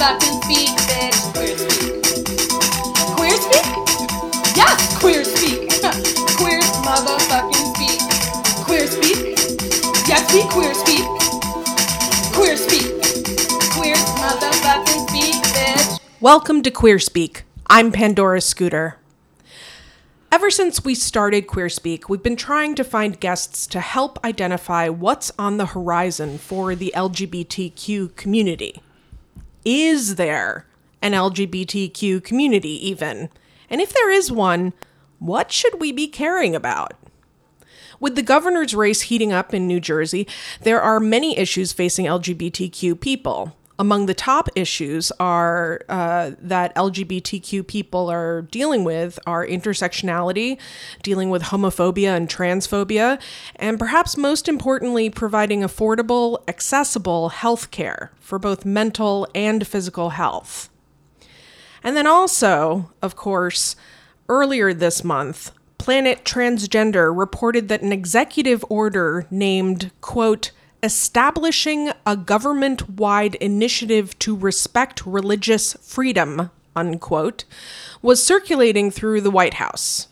motherfucking speak, bitch. Queer speak. Queer speak? Yes, queer speak. queer motherfucking speak. Queer speak? Yes, we queer speak. Queer speak. Queer motherfucking speak, bitch. Welcome to Queer Speak. I'm Pandora Scooter. Ever since we started Queer Speak, we've been trying to find guests to help identify what's on the horizon for the LGBTQ community. Is there an LGBTQ community, even? And if there is one, what should we be caring about? With the governor's race heating up in New Jersey, there are many issues facing LGBTQ people. Among the top issues are uh, that LGBTQ people are dealing with are intersectionality, dealing with homophobia and transphobia, and perhaps most importantly, providing affordable, accessible health care for both mental and physical health. And then also, of course, earlier this month, Planet Transgender reported that an executive order named, quote, establishing a government wide initiative to respect religious freedom, unquote, was circulating through the White House.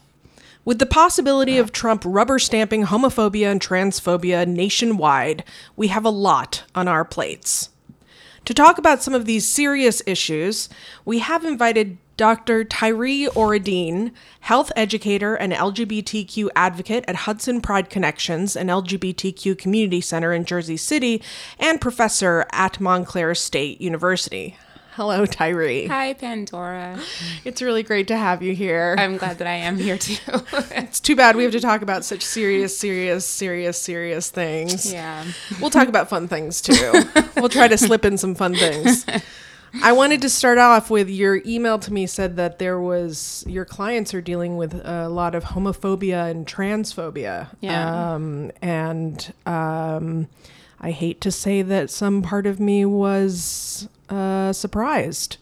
With the possibility of Trump rubber stamping homophobia and transphobia nationwide, we have a lot on our plates. To talk about some of these serious issues, we have invited Dr. Tyree Oredein, health educator and LGBTQ advocate at Hudson Pride Connections, an LGBTQ community center in Jersey City, and professor at Montclair State University. Hello, Tyree. Hi, Pandora. It's really great to have you here. I'm glad that I am here too. it's too bad we have to talk about such serious, serious, serious, serious things. yeah. We'll talk about fun things too. we'll try to slip in some fun things. I wanted to start off with your email to me said that there was your clients are dealing with a lot of homophobia and transphobia. Yeah. Um, and um, I hate to say that some part of me was uh, surprised.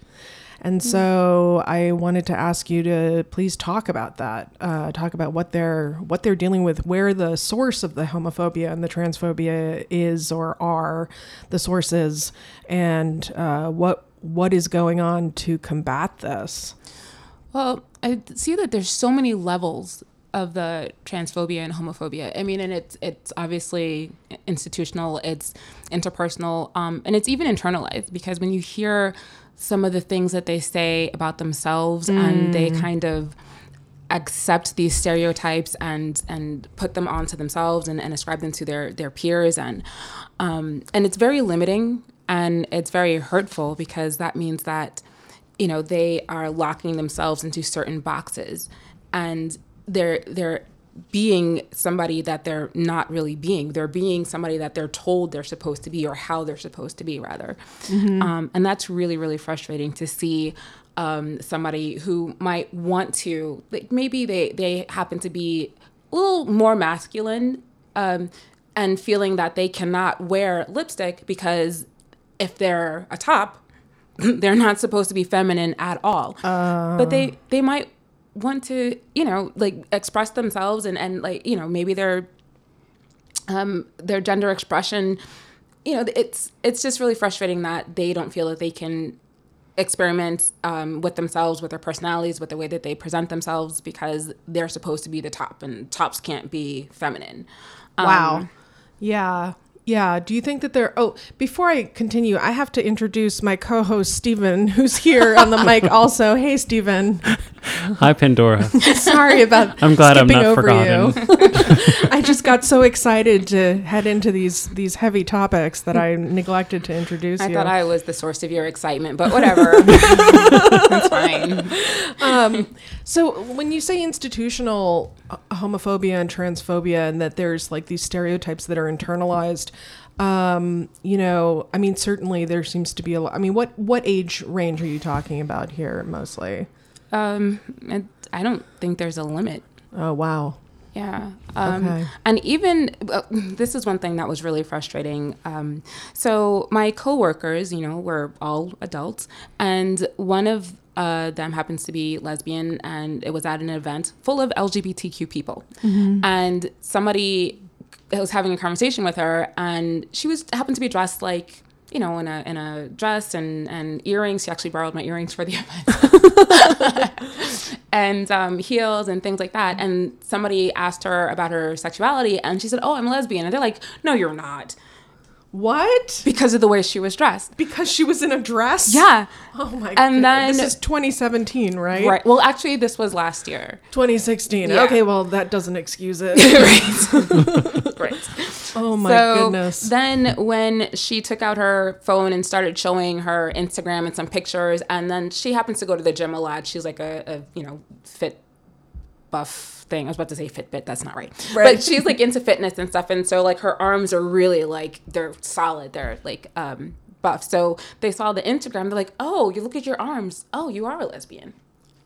And so I wanted to ask you to please talk about that. Uh, talk about what they're what they're dealing with, where the source of the homophobia and the transphobia is or are the sources, and uh, what what is going on to combat this. Well, I see that there's so many levels of the transphobia and homophobia. I mean, and it's it's obviously institutional, it's interpersonal, um, and it's even internalized because when you hear some of the things that they say about themselves mm. and they kind of accept these stereotypes and and put them onto themselves and, and ascribe them to their their peers and um, and it's very limiting and it's very hurtful because that means that you know they are locking themselves into certain boxes and they're they're being somebody that they're not really being. They're being somebody that they're told they're supposed to be or how they're supposed to be, rather. Mm-hmm. Um, and that's really, really frustrating to see um, somebody who might want to, like maybe they, they happen to be a little more masculine um, and feeling that they cannot wear lipstick because if they're a top, they're not supposed to be feminine at all. Uh. But they, they might want to you know like express themselves and and like you know maybe their um their gender expression you know it's it's just really frustrating that they don't feel that they can experiment um, with themselves with their personalities with the way that they present themselves because they're supposed to be the top and tops can't be feminine um, wow yeah yeah. Do you think that there? Oh, before I continue, I have to introduce my co-host Stephen, who's here on the mic also. Hey, Stephen. Hi, Pandora. Sorry about. I'm glad I'm not forgotten. I just got so excited to head into these these heavy topics that I neglected to introduce I you. thought I was the source of your excitement, but whatever. That's fine. Um, so when you say institutional homophobia and transphobia, and that there's like these stereotypes that are internalized um, you know, I mean, certainly there seems to be a lot. I mean, what what age range are you talking about here, mostly? Um, I don't think there's a limit. Oh wow. Yeah. Um, okay. And even uh, this is one thing that was really frustrating. Um, so my coworkers, you know, we're all adults, and one of uh, them happens to be lesbian, and it was at an event full of LGBTQ people, mm-hmm. and somebody was having a conversation with her, and she was happened to be dressed like you know, in a in a dress and and earrings. She actually borrowed my earrings for the event, and um, heels and things like that. And somebody asked her about her sexuality, and she said, "Oh, I'm a lesbian." And they're like, "No, you're not," What? because of the way she was dressed. Because she was in a dress? Yeah. Oh my god. And then- this is 2017, right? Right. Well, actually, this was last year. 2016. Yeah. Okay, well that doesn't excuse it. right. right. oh my so goodness. then when she took out her phone and started showing her Instagram and some pictures, and then she happens to go to the gym a lot. She's like a, a you know fit buff thing. I was about to say Fitbit. That's not right. Right. But she's like into fitness and stuff, and so like her arms are really like they're solid. They're like um buff. So they saw the Instagram. They're like, oh, you look at your arms. Oh, you are a lesbian.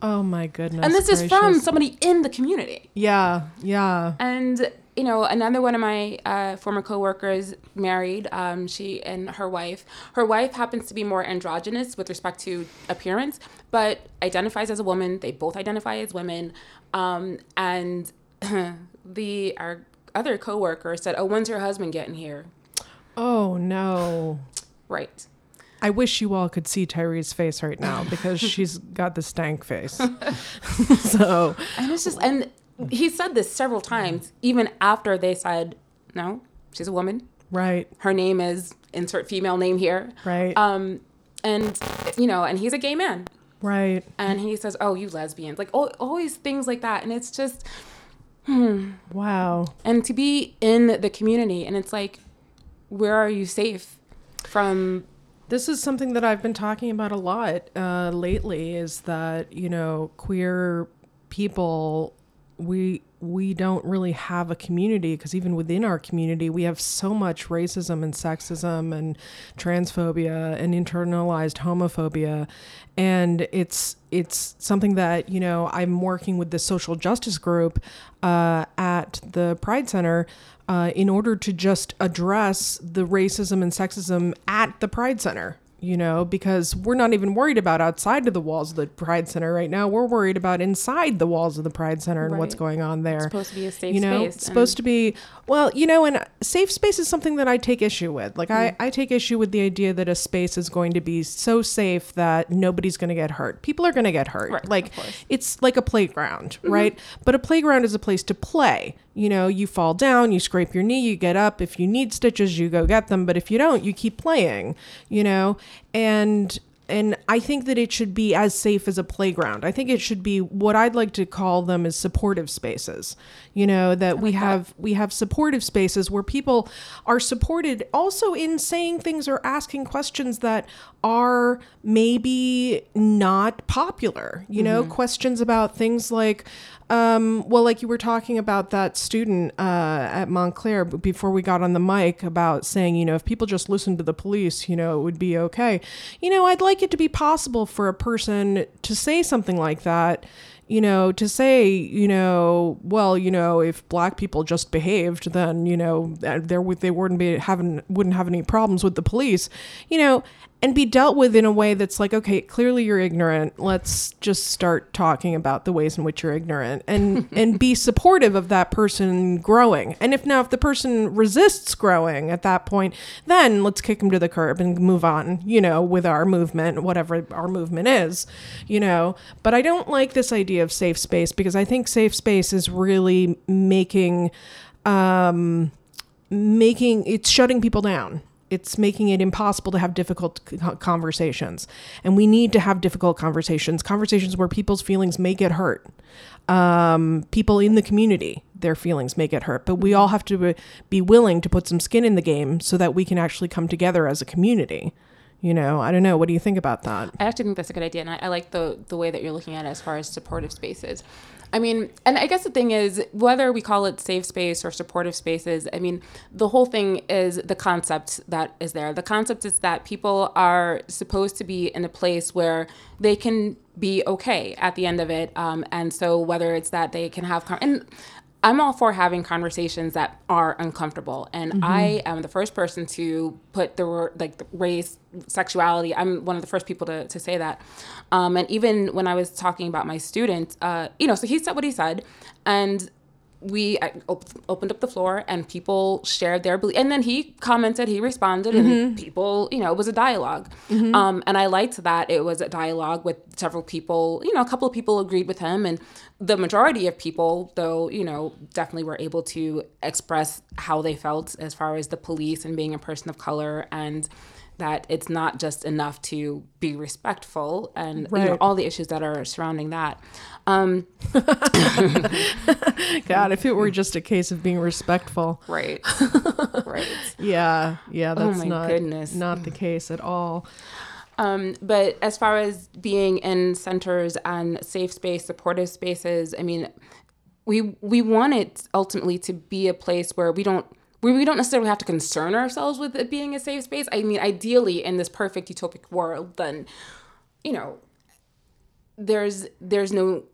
oh my goodness. And this is from somebody in the community. Yeah, yeah. And you know, another one of my uh, former coworkers married. Um, she and her wife. Her wife happens to be more androgynous with respect to appearance, but identifies as a woman. They both identify as women. Um, and the our other coworker said, "Oh, when's your husband getting here?" Oh no. Right. I wish you all could see Tyree's face right now because she's got the stank face. so, And it's just, and he said this several times, even after they said, "No, she's a woman. right, Her name is insert female name here." right, Um, and you know, and he's a gay man. Right. and he says, "Oh, you lesbians!" Like al- always things like that, and it's just Wow. and to be in the community, and it's like, where are you safe from? This is something that I've been talking about a lot uh, lately. Is that you know queer people we we don't really have a community because even within our community we have so much racism and sexism and transphobia and internalized homophobia and it's it's something that you know I'm working with the social justice group uh, at the Pride Center uh, in order to just address the racism and sexism at the Pride Center. You know, because we're not even worried about outside of the walls of the Pride Center right now. We're worried about inside the walls of the Pride Center and what's going on there. It's supposed to be a safe you know, space, it's supposed to be well, you know, and safe space is something that I take issue with. Like Mm. I, I take issue with the idea that a space is going to be so safe that nobody's going to get hurt. People are going to get hurt. Right, like. Mm-hmm. it's like a playground, right? But a playground is a place to play. You know, you fall down, you scrape your knee, you get up. If you need stitches, you go get them. But if you don't, you keep playing. You know, and and I think that it should be as safe as a playground. I think it should be what I'd like to call them as supportive spaces. You know, that we have we have supportive spaces where people are supported also in saying things or asking questions that are maybe not popular. You know, questions about things like um, well, like you were talking about that student uh, at Montclair before we got on the mic about saying, you know, if people just listened to the police, you know, it would be okay. You know, I'd like it to be possible for a person to say something like that. You know, to say, you know, well, you know, if black people just behaved, then you know, uh, there would they wouldn't be having wouldn't have any problems with the police. You know, and be dealt with in a way that's like, okay, clearly you're ignorant. Let's just start talking about the ways in which you're ignorant and and be supportive of that person growing. And if now if the person resists growing at that point, then let's kick them to the curb and move on, you know, with our movement, whatever our movement is, you know. But I don't like this idea of safe space because I think safe space is really making um making it's shutting people down it's making it impossible to have difficult conversations. And we need to have difficult conversations conversations where people's feelings may get hurt. Um, people in the community their feelings may get hurt. But we all have to be- willing to put some skin in the game so that we can actually come together as a community. You know i don't know. What do you think about that? I actually think that's a good idea, and I, I like the the way that you're looking at it as far as supportive spaces. I mean, and I guess the thing is, whether we call it safe space or supportive spaces, I mean, the whole thing is the concept that is there. The concept is that people are supposed to be in a place where they can be okay at the end of it. Um, and so, whether it's that they can have, and I'm all for having conversations that are uncomfortable, and I am the first person to put the like the race, sexuality. I'm one of the first people to, to say that. Um, and even when I was talking about my student, uh, you know, so he said what he said, and we op- opened up the floor and people shared their belief and then he commented he responded and Mm-hmm. people you know it was a dialog um, and i liked that it was a dialogue with several people you know a couple of people agreed with him and the majority of people though you know definitely were able to express how they felt as far as the police and being a person of color and that it's not just enough to be respectful and you know all the issues that are surrounding that um, God, if it were just a case of being respectful. right right Yeah, yeah, that's Oh not goodness. not the case at all. Um, but as far as being in centers and safe space, supportive spaces, I mean, we we want it ultimately to be a place where we don't where we don't necessarily have to concern ourselves with it being a safe space. I mean, ideally, in this perfect utopic world, then you know, there's there's no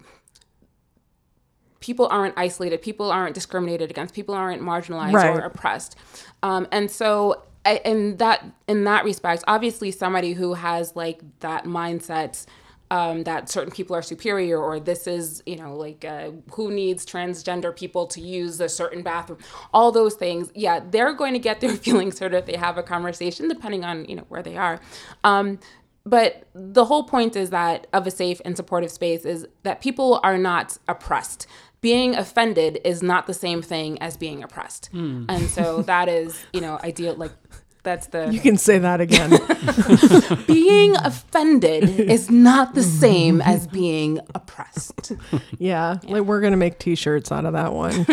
people aren't isolated, people aren't discriminated against, people aren't marginalized Right. or oppressed, um, and so in that in that respect, obviously somebody who has like that mindset. Um, that certain people are superior, or this is, you know, like uh, who needs transgender people to use a certain bathroom, all those things. Yeah, they're going to get their feelings hurt if they have a conversation, depending on you know where they are. Um, but the whole point is that of a safe and supportive space is that people are not oppressed being offended is not the same thing as being oppressed and so that is you know ideal like that's the You can say that again. being offended is not the same as being oppressed yeah, like we're gonna make T-shirts out of that one.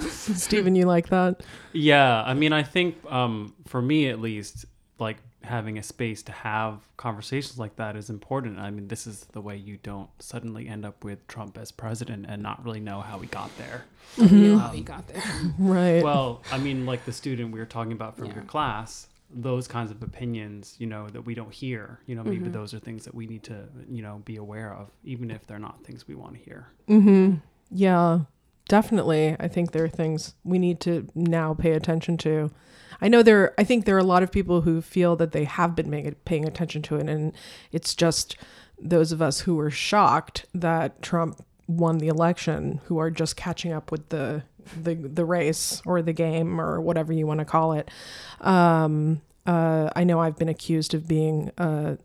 Stephen, you like that? Yeah, I mean, I think um, for me at least, like having a space to have conversations like that is important. I mean, this is the way you don't suddenly end up with Trump as president and not really know how we got there. I knew how he got there Right. Well, I mean, like the student we were talking about from Yeah. your class, those kinds of opinions, you know, that we don't hear, you know, maybe Mm-hmm. those are things that we need to, you know, be aware of, even if they're not things we want to hear. Mm-hmm. Yeah, definitely. I think there are things we need to now pay attention to. I know there. I think there are a lot of people who feel that they have been making, paying attention to it, and it's just those of us who were shocked that Trump won the election, who are just catching up with the the the race or the game or whatever you want to call it. Um, uh, I know I've been accused of being uh,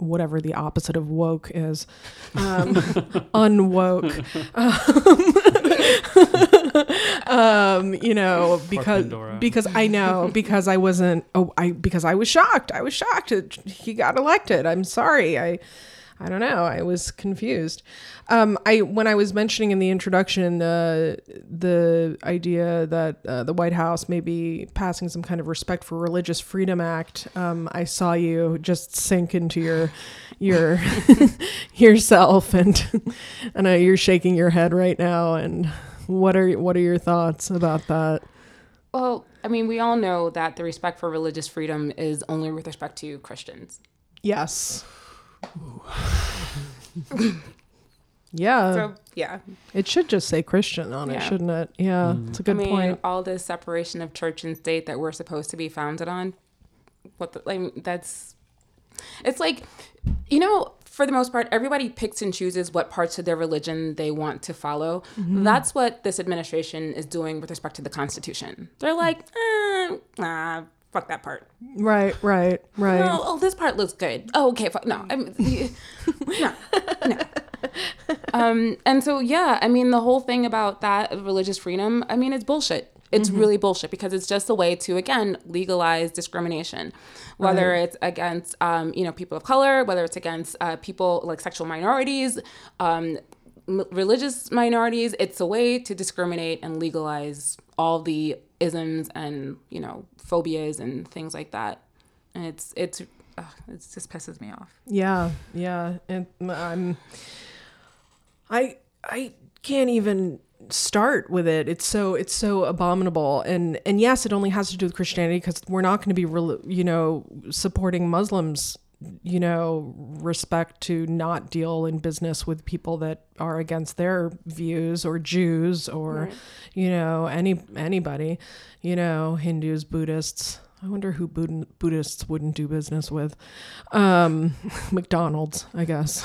whatever the opposite of woke is, um, unwoke. um, Um, you know, because because I know because I wasn't oh I because I was shocked. I was shocked he got elected. I'm sorry. I I don't know. I was confused. Um, I when I was mentioning in the introduction uh, the idea that uh, the White House may be passing some kind of Respect for Religious Freedom Act. Um, I saw you just sink into your your yourself, and I know you're shaking your head right now. And what are what are your thoughts about that? well i mean we all know that the respect for religious freedom is only with respect to christians Yes. Yeah, so yeah it should just say Christian on it, Yeah. shouldn't it? Yeah, it's a good I mean, point. all this separation of church and state that we're supposed to be founded on, what the, like that's, it's like, you know, for the most part, everybody picks and chooses what parts of their religion they want to follow. Mm-hmm. That's what this administration is doing with respect to the Constitution. They're like, eh, nah, fuck that part. Right, right, right. Oh, oh, this part looks good. Oh, okay. Fuck, no, I'm, no, no. Um, and so, yeah, I mean, the whole thing about that religious freedom, I mean, it's bullshit. It's really bullshit because it's just a way to, again, legalize discrimination, whether it's against, um, you know, people of color, whether it's against uh, people like sexual minorities, um, m- religious minorities. It's a way to discriminate and legalize all the isms and, you know, phobias and things like that. And it's, it's, ugh, it just pisses me off. Yeah, yeah. And I'm I I can't even start with it. It's so it's so abominable. And and yes, it only has to do with Christianity because we're not going to be rel- you know supporting Muslims you know respect to not deal in business with people that are against their views or Jews or you know any anybody you know Hindus Buddhists I wonder who Buddh- Buddhists wouldn't do business with. Um, McDonald's, I guess.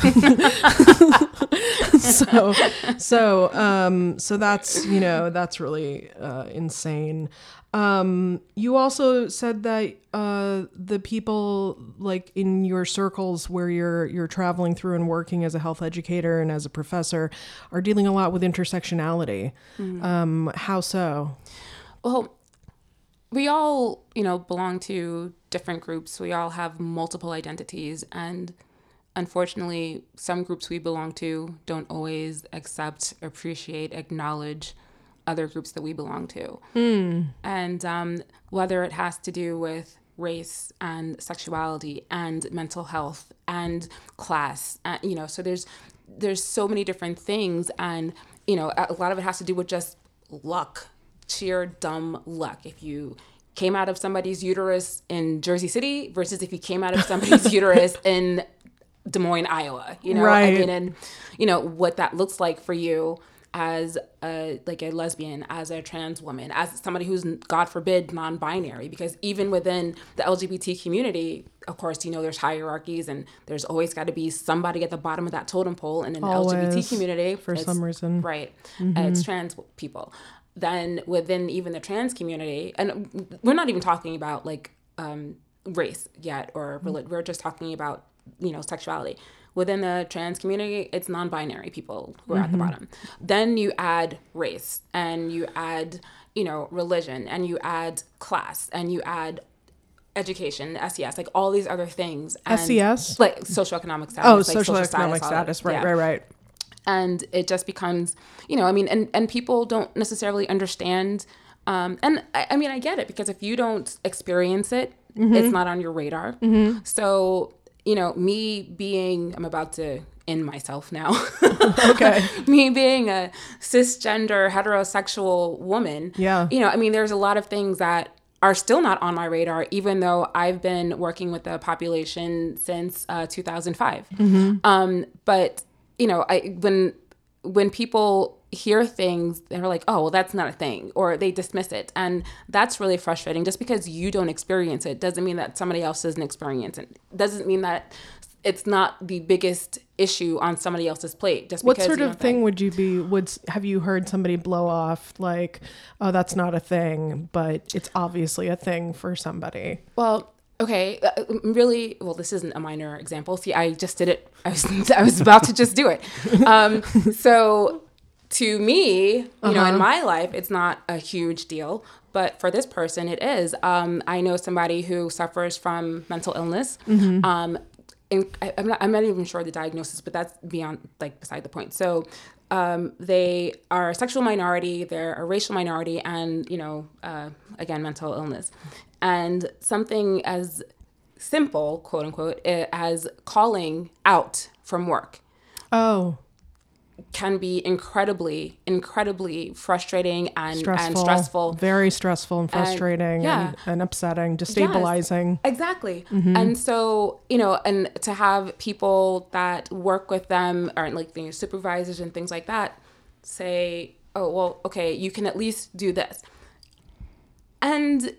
so, so, um, so that's you know that's really uh, insane. Um, you also said that uh, the people like in your circles where you're you're traveling through and working as a health educator and as a professor are dealing a lot with intersectionality. Um, how so? Well, we all, you know, belong to different groups. We all have multiple identities. And unfortunately, some groups we belong to don't always accept, appreciate, acknowledge other groups that we belong to. And um, whether it has to do with race and sexuality and mental health and class, uh, you know, so there's there's so many different things, and you know, a lot of it has to do with just luck, sheer dumb luck. If you came out of somebody's uterus in Jersey City versus if you came out of somebody's uterus in Des Moines, Iowa, you know, I mean, and you know what that looks like for you as a like a lesbian, as a trans woman, as somebody who's God forbid non-binary, because even within the LGBT community, of course, you know, there's hierarchies and there's always got to be somebody at the bottom of that totem pole in an LGBT community for some reason. right? Uh, it's trans people. Then within even the trans community, and we're not even talking about like um, race yet or relig- we're just talking about you know sexuality. Within the trans community it's non-binary people who are at the bottom. Then you add race and you add you know religion and you add class and you add education ses like all these other things and SES? like socioeconomic status Oh, like social economic all status. Right, Yeah. right, right. And it just becomes you know i mean and and people don't necessarily understand um and i, I mean i get it because if you don't experience it it's not on your radar. So you know me being i'm about to end myself now. Okay. me being a cisgender heterosexual woman Yeah. you know i mean there's a lot of things that are still not on my radar even though i've been working with the population since uh, 2005 um, but you know i when when people hear things they're like oh well that's not a thing or they dismiss it and that's really frustrating just because you don't experience it doesn't mean that somebody else doesn't experience it doesn't mean that it's not the biggest issue on somebody else's plate just What because sort of thing would you be? Would have you heard somebody blow off like, "Oh, that's not a thing," but it's obviously a thing for somebody? Well, okay, uh, really. Well, this isn't a minor example. See, I just did it. I was I was about to just do it. Um, so, to me, you know, in my life, it's not a huge deal. But for this person, it is. Um, I know somebody who suffers from mental illness. Um, and I, I'm not. I'm not even sure the diagnosis, but that's beyond like beside the point. So. Um, they are a sexual minority, they're a racial minority, and you know, uh, again, mental illness, and something as simple, quote unquote, eh, as calling out from work Oh, can be incredibly, incredibly frustrating and stressful. and stressful. Very stressful and frustrating yeah. and, and upsetting, destabilizing. Exactly. Mm-hmm. And so, you know, and to have people that work with them or like you know, supervisors and things like that say, oh, well, okay, you can at least do this. And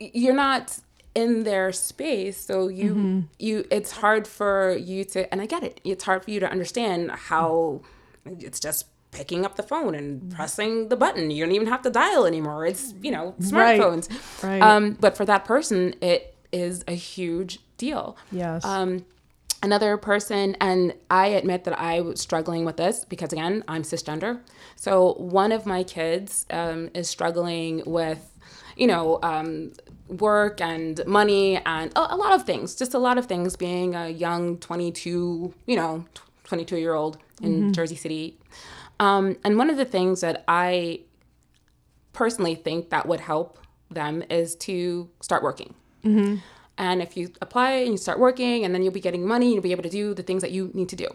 you're not in their space so you Mm-hmm. you it's hard for you to and i get it it's hard for you to understand how it's just picking up the phone and pressing the button you don't even have to dial anymore it's you know smartphones Right. Right. um, but for that person, it is a huge deal. Yes. Um, another person, and I admit that I was struggling with this because, again, I'm cisgender. So one of my kids um, is struggling with, you know, um, work and money and a, a lot of things, just a lot of things being a young 22, you know, 22 year old in Jersey City. Um, and one of the things that I personally think that would help them is to start working. And if you apply and you start working, and then you'll be getting money, you'll be able to do the things that you need to do.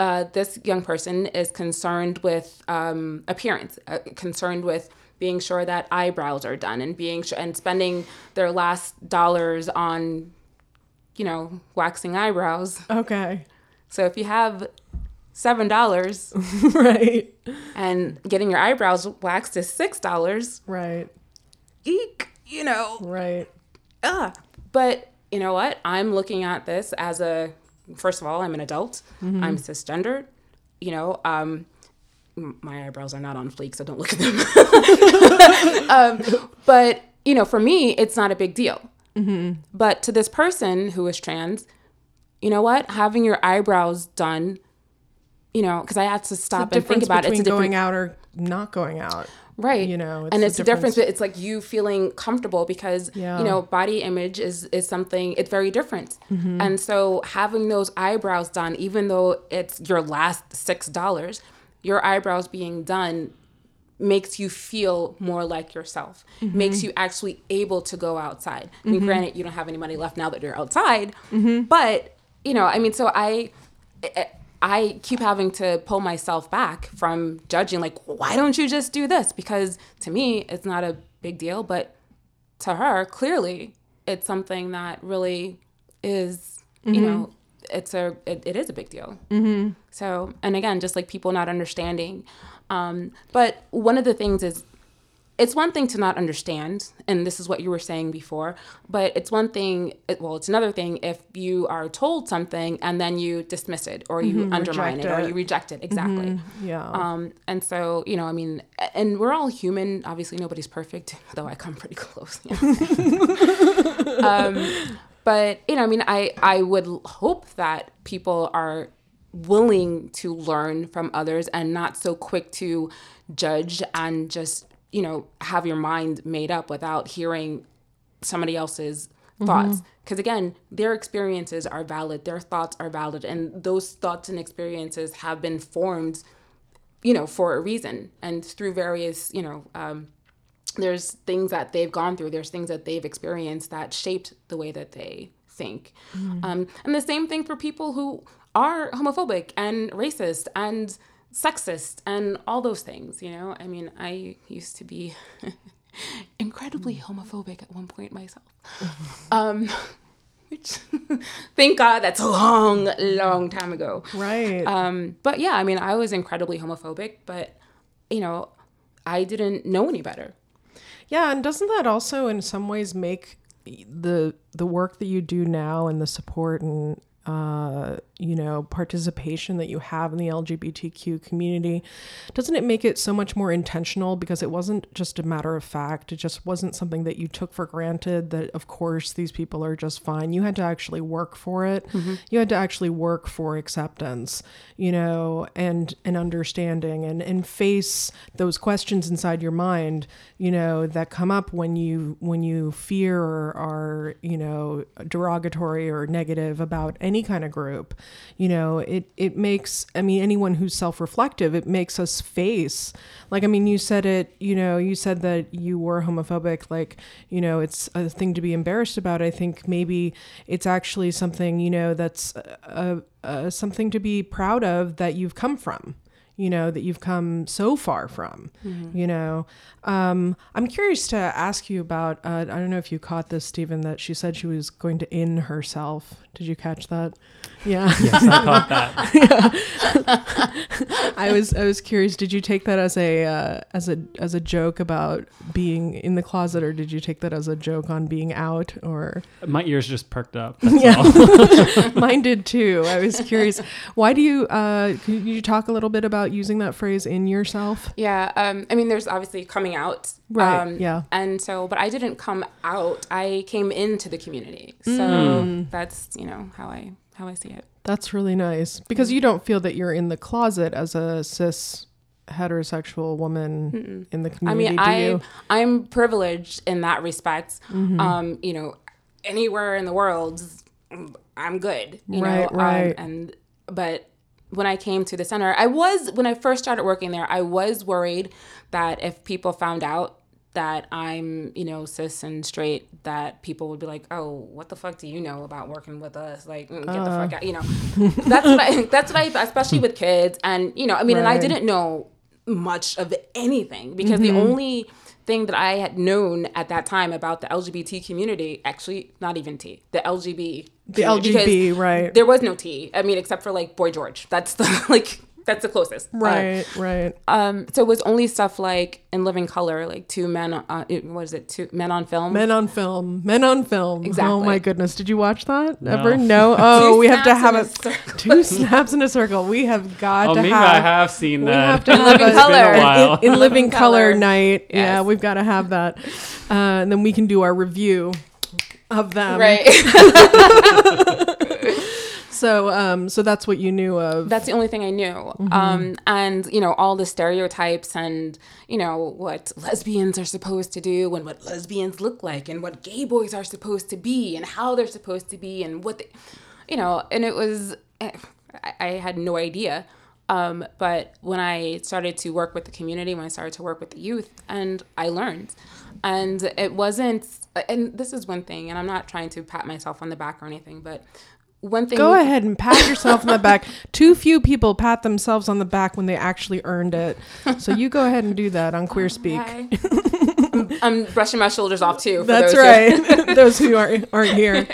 Uh, this young person is concerned with um, appearance, uh, concerned with being sure that eyebrows are done, and being sure, and spending their last dollars on, you know, waxing eyebrows. okay. So if you have seven dollars right. and getting your eyebrows waxed is six dollars, Right. eek, you know, Right. ah. But you know what? I'm looking at this as a first of all, I'm an adult. I'm cisgendered. You know, um, my eyebrows are not on fleek, so don't look at them. um, but you know, for me, it's not a big deal. But to this person who is trans, you know what? Having your eyebrows done, you know, because I had to stop and think about it. It's a different going out or not going out. right you know, it's and it's a difference difference. it's like you feeling comfortable because Yeah. you know body image is is something it's very different Mm-hmm. and so having those eyebrows done even though it's your last six dollars your eyebrows being done makes you feel more like yourself Mm-hmm. makes you actually able to go outside i mean granted you don't have any money left now that you're outside Mm-hmm. but you know i mean so i I keep having to pull myself back from judging, like, why don't you just do this? Because to me, it's not a big deal, but to her, clearly, it's something that really is, you know, it's a, it, it is a big deal. Mm-hmm. So, and again, just like people not understanding. Um, but one of the things is, it's one thing to not understand, and this is what you were saying before, but it's one thing, well, it's another thing if you are told something and then you dismiss it or you undermine reject it, or you reject it. Exactly. Yeah. Um, and so, you know, I mean, and we're all human. Obviously, nobody's perfect, though I come pretty close. um, but you know, I mean, I I would hope that people are willing to learn from others and not so quick to judge and just you know have your mind made up without hearing somebody else's thoughts. Because again their experiences are valid their thoughts are valid and those thoughts and experiences have been formed you know for a reason and through various you know um, there's things that they've gone through there's things that they've experienced that shaped the way that they think. Um, and the same thing for people who are homophobic and racist and sexist and all those things you know? I mean i used to be incredibly homophobic at one point myself. Um, which thank god that's a long long time ago. Right. um, but yeah, I mean, I was incredibly homophobic, but you know, I didn't know any better. Yeah, and doesn't that also in some ways make the the work that you do now and the support and uh, you know participation that you have in the LGBTQ community doesn't it make it so much more intentional? Because it wasn't just a matter of fact. It just wasn't something that you took for granted that of course these people are just fine. You had to actually work for it. Mm-hmm. You had to actually work for acceptance you know and and understanding and and face those questions inside your mind you know that come up when you when you fear or are you know derogatory or negative about any kind of group you know it it makes i mean anyone who's self-reflective it makes us face like i mean you said it you know you said that you were homophobic like you know it's a thing to be embarrassed about. I think maybe it's actually something you know that's uh, uh, something to be proud of that you've come from you know that you've come so far from you know um, i'm curious to ask you about uh, i don't know if you caught this stephen that she said she was going to in herself did you catch that yeah Yes, I caught that. i was i was curious did you take that as a uh, as a as a joke about being in the closet or did you take that as a joke on being out or My ears just perked up. That's Yeah. all. Mine did too. I was curious. Why do you, uh, could you talk a little bit about using that phrase in yourself? Yeah, um, I mean, there's obviously coming out, Right, Um, yeah. and so, but I didn't come out. I came into the community, so Mm. that's you know how I how I see it. That's really nice because you don't feel that you're in the closet as a cis heterosexual woman in the community. I mean, I you? I'm privileged in that respect. Mm-hmm. Um, you know, anywhere in the world, I'm good. You Right, know, right. Um, and but when I came to the center, I was when I first started working there, I was worried that if people found out that I'm, you know, cis and straight, that people would be like, "Oh, what the fuck do you know about working with us? Like, mm, get the Uh. fuck out!" You know, that's what I. That's what I. Especially with kids, and you know, I mean, and I didn't know much of anything because the only thing that I had known at that time about the LGBT community, actually, not even T, the LGB, The LGB, right. There was no T. I mean, except for like Boy George. That's the like that's the closest. Uh, Right, right. um, so it was only stuff like in Living Color, like two men. Uh, it, what is it? Two men on film. Men on film. Men on film. Exactly. Oh my goodness. Did you watch that? No. Ever? No. Oh, we have to have in a, a two snaps in a circle. We have got Oh, to maybe have. I have seen that. We have to have Living a, Color. It's a in, in living color, Color. night. Yeah, we've got to have that, uh, and then we can do our review of them. right. So, um, so that's what you knew of. That's the only thing I knew. Mm-hmm. Um, and you know all the stereotypes and you know what lesbians are supposed to do and what lesbians look like and what gay boys are supposed to be and how they're supposed to be and what they, you know. And it was I, I had no idea. Um, but when I started to work with the community, when I started to work with the youth, and I learned, and it wasn't. And this is one thing, and I'm not trying to pat myself on the back or anything, but one thing. Go ahead and pat yourself on the back. Too few people pat themselves on the back when they actually earned it. So you go ahead and do that on Queer Speak. Hi. I'm, brushing my shoulders off too. For That's those who- right. Those who aren't aren't here.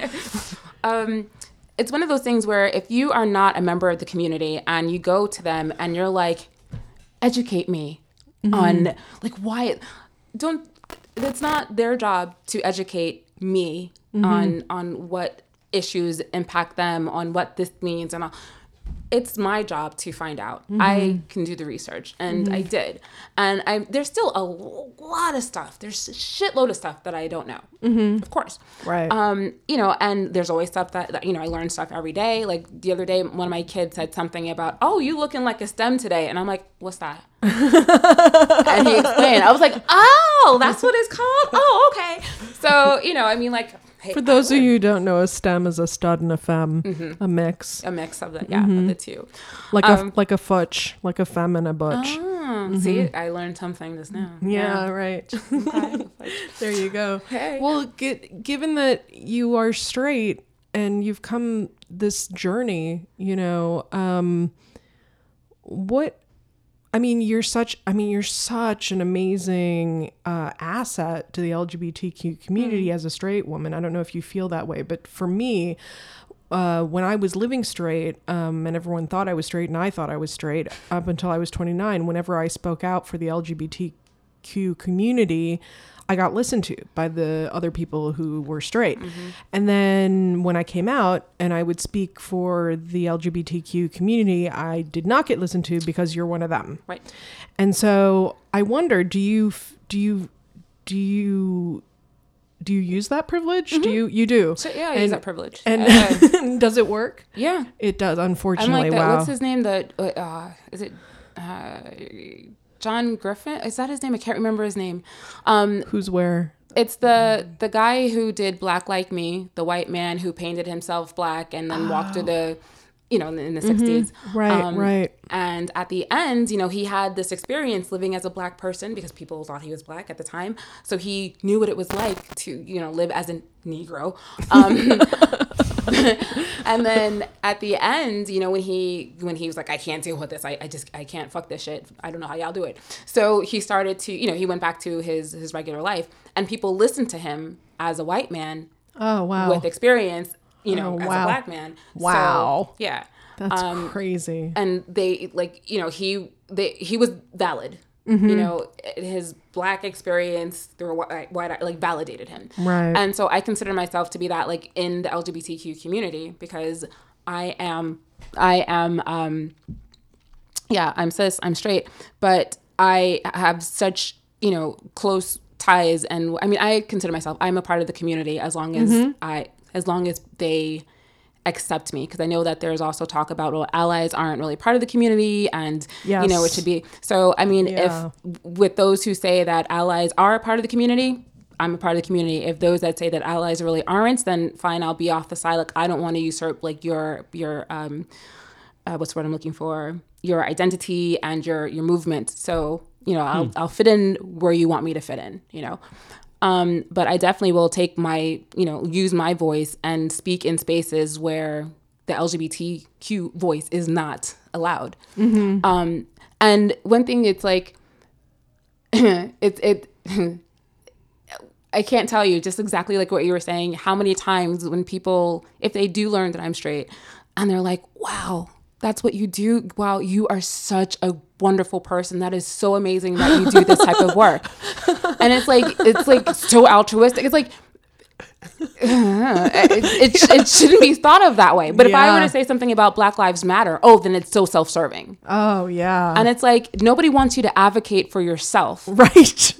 um, it's one of those things where if you are not a member of the community and you go to them and you're like, educate me on like why don't it's not their job to educate me on on what issues impact them on what this means and all it's my job to find out. I mm-hmm. can do the research, and mm-hmm. I did. And I there's still a lot of stuff. There's a shitload of stuff that I don't know. Mm-hmm. Of course, Right. Um, you know, and there's always stuff that, that you know I learn stuff every day. Like the other day, one of my kids said something about, "Oh, you looking like a STEM today," and I'm like, "What's that?" and he explained. I was like, "Oh, that's what it's called. Oh, okay." So you know, I mean, like. For those of you who don't know, a STEM is a stud and a femme, a mix, a mix of the yeah of the two. like Um, a like a futch, like a femme and a butch. Oh, See, I learned something just now. yeah, right. There you go. Hey. Well, gi- given that you are straight and you've come this journey, you know, um, what? I mean, you're such. I mean, you're such an amazing uh, asset to the LGBTQ community as a straight woman. I don't know if you feel that way, but for me, uh, when I was living straight, um, and everyone thought I was straight, and I thought I was straight up until I was 29. Whenever I spoke out for the LGBTQ community, I got listened to by the other people who were straight. And then when I came out and I would speak for the LGBTQ community, I did not get listened to because you're one of them. Right. And so I wonder, do you do you do you do you use that privilege? Do you you do? So yeah, I and, use that privilege. And Uh, does it work? yeah. It does, I'm unfortunately. like that. wow. What's his name? The uh, uh, is it uh, John Griffin? Is that his name? I can't remember his name. Um, Who's where? it's the the guy who did Black Like Me, the white man who painted himself black and then walked through the, you know, in the, in the 60s. Oh. Right, right. And at the end, you know, he had this experience living as a black person because people thought he was black at the time. So he knew what it was like to, you know, live as a Negro. Um, and then at the end, you know, when he when he was like, I can't deal with this. I, I just I can't fuck this shit. I don't know how y'all do it. So he started to, you know, he went back to his his regular life, and people listened to him as a white man Oh wow. with experience, you know, Oh, as a black man. So, Wow. yeah. That's um, crazy. And they like, you know, he they he was valid. Mm-hmm. You know, his black experience through white, white like validated him. Right. And so I consider myself to be that like in the LGBTQ community because I am I am um yeah, I'm cis, I'm straight, but I have such, you know, close ties and I mean I consider myself I'm a part of the community as long as Mm-hmm. I as long as they accept me because I know that there's also talk about well allies aren't really part of the community and you know it should be so I mean Yeah. if with those who say that allies are a part of the community I'm a part of the community. If those that say that allies really aren't, then fine, I'll be off the side. Like I don't want to usurp like your your um uh, what's the word I'm looking for your identity and your your movement. So you know I'll I'll fit in where you want me to fit in. You know, um, but I definitely will take my you know use my voice and speak in spaces where the LGBTQ voice is not allowed. Um, and one thing it's like it's it. I can't tell you just exactly like what you were saying. How many times when people, if they do learn that I'm straight, and they're like, "Wow, that's what you do. Wow, you are such a wonderful person. That is so amazing that you do this type of work. And it's like it's like so altruistic. It's like uh, it, it, it shouldn't be thought of that way. But if I were to say something about Black Lives Matter, oh, then it's so self-serving. Oh yeah. And it's like nobody wants you to advocate for yourself. right.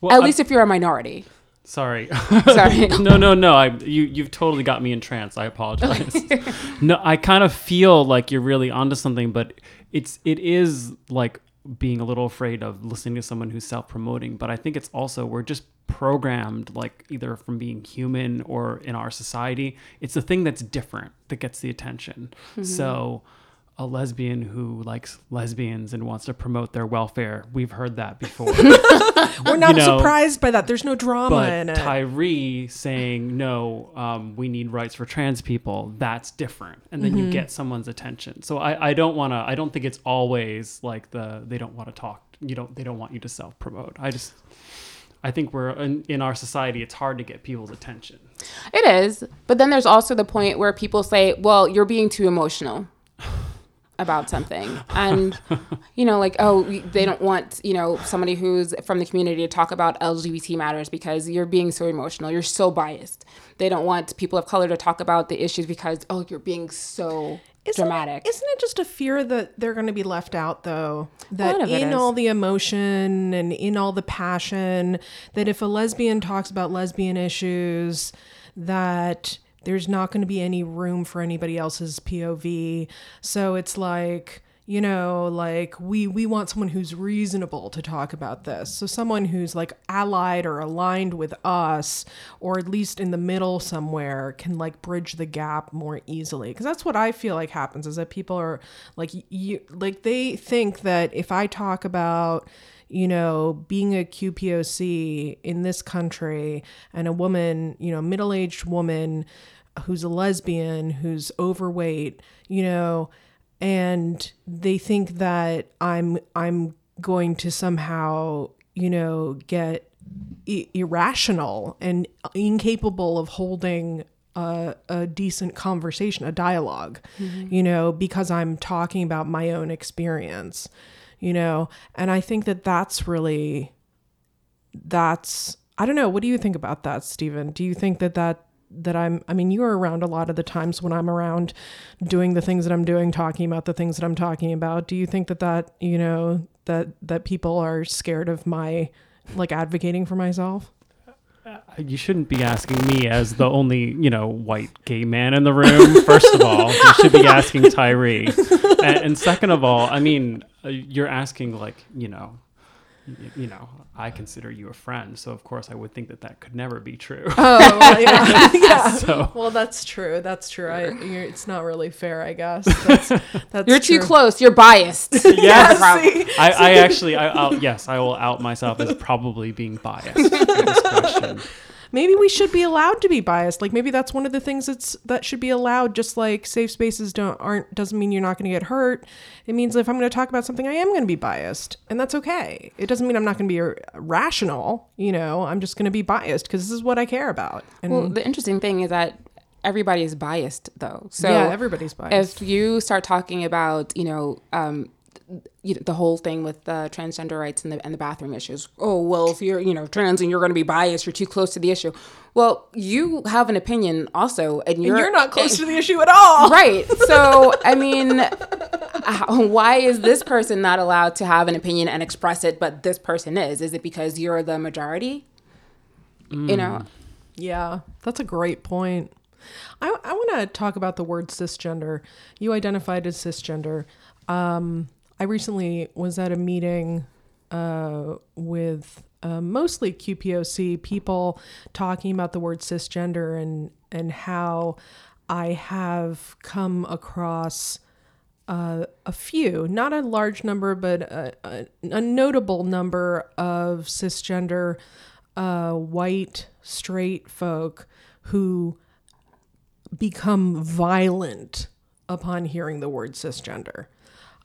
Well, At I- least if you're a minority. sorry. Sorry. no, no, no. I you you've totally got me in trance. I apologize. no, I kind of feel like you're really onto something, but it's it is like being a little afraid of listening to someone who's self-promoting, but I think it's also we're just programmed like either from being human or in our society. It's the thing that's different that gets the attention. Mm-hmm. So a lesbian who likes lesbians and wants to promote their welfare. We've heard that before. We're not know, surprised by that. There's no drama but in it. Tyree saying no, um, we need rights for trans people. That's different, and then Mm-hmm. you get someone's attention. So I, I don't want to. I don't think it's always like the they don't want to talk. You don't. They don't want you to self promote. I just. I think we're in, in our society. It's hard to get people's attention. It is. But then there's also the point where people say, well, you're being too emotional about something. And, you know, like, oh, they don't want, you know, somebody who's from the community to talk about LGBT matters because you're being so emotional. You're so biased. They don't want people of color to talk about the issues because, oh, you're being so Isn't dramatic. It, isn't it just a fear that they're going to be left out, though? That lot of it in is. all the emotion and in all the passion, that if a lesbian talks about lesbian issues, that there's not going to be any room for anybody else's POV. So it's like you know like we we want someone who's reasonable to talk about this so someone who's like allied or aligned with us or at least in the middle somewhere can like bridge the gap more easily because that's what i feel like happens is that people are like you like they think that if i talk about you know being a qpoc in this country and a woman you know middle-aged woman who's a lesbian who's overweight you know and they think that I'm I'm going to somehow you know get I- irrational and incapable of holding a, a decent conversation, a dialog mm-hmm. you know, because I'm talking about my own experience, you know, and I think that that's really that's I don't know. What do you think about that, Stephen? Do you think that that that I'm I mean, you're around a lot of the times when I'm around doing the things that I'm doing, talking about the things that I'm talking about. Do you think that that, you know, that that people are scared of my like advocating for myself? You shouldn't be asking me as the only, you know, white gay man in the room. First of all, you should be asking Tyree. And, and second of all, I mean, uh, you're asking like, you know, you know, I consider you a friend, so of course I would think that that could never be true. Oh, yeah. yeah. So- Well, that's true. That's true. I, you're, it's not really fair, I guess. That's, that's You're too close. You're biased. Yes. See? I, I actually, I, I'll, yes, I will out myself as probably being biased this question. Maybe we should be allowed to be biased. Like maybe that's one of the things that's that should be allowed. Just like safe spaces don't aren't doesn't mean you're not going to get hurt. It means if i'm going to talk about something i am going to be biased and that's okay. It doesn't mean i'm not going to be r- rational you know? I'm just going to be biased because this is what i care about and Well, the interesting thing is that everybody is biased, though. So yeah everybody's biased. if you start talking about, you know, um, you know, the whole thing with the transgender rights and the and the bathroom issues. Oh well, if you're you know trans and you're going to be biased, you're too close to the issue. Well, you have an opinion also, and you're, and you're not close to the issue at all right. So I mean, how, why is this person not allowed to have an opinion and express it, but this person is? Is it because you're the majority? You know, Yeah, that's a great point. I, I want to talk about the word cisgender. You identified as cisgender. Um, I recently was at a meeting uh, with uh, mostly QPOC people talking about the word cisgender and and how I have come across uh, a few, not a large number, but a, a, a notable number of cisgender uh, white straight folk who become violent upon hearing the word cisgender.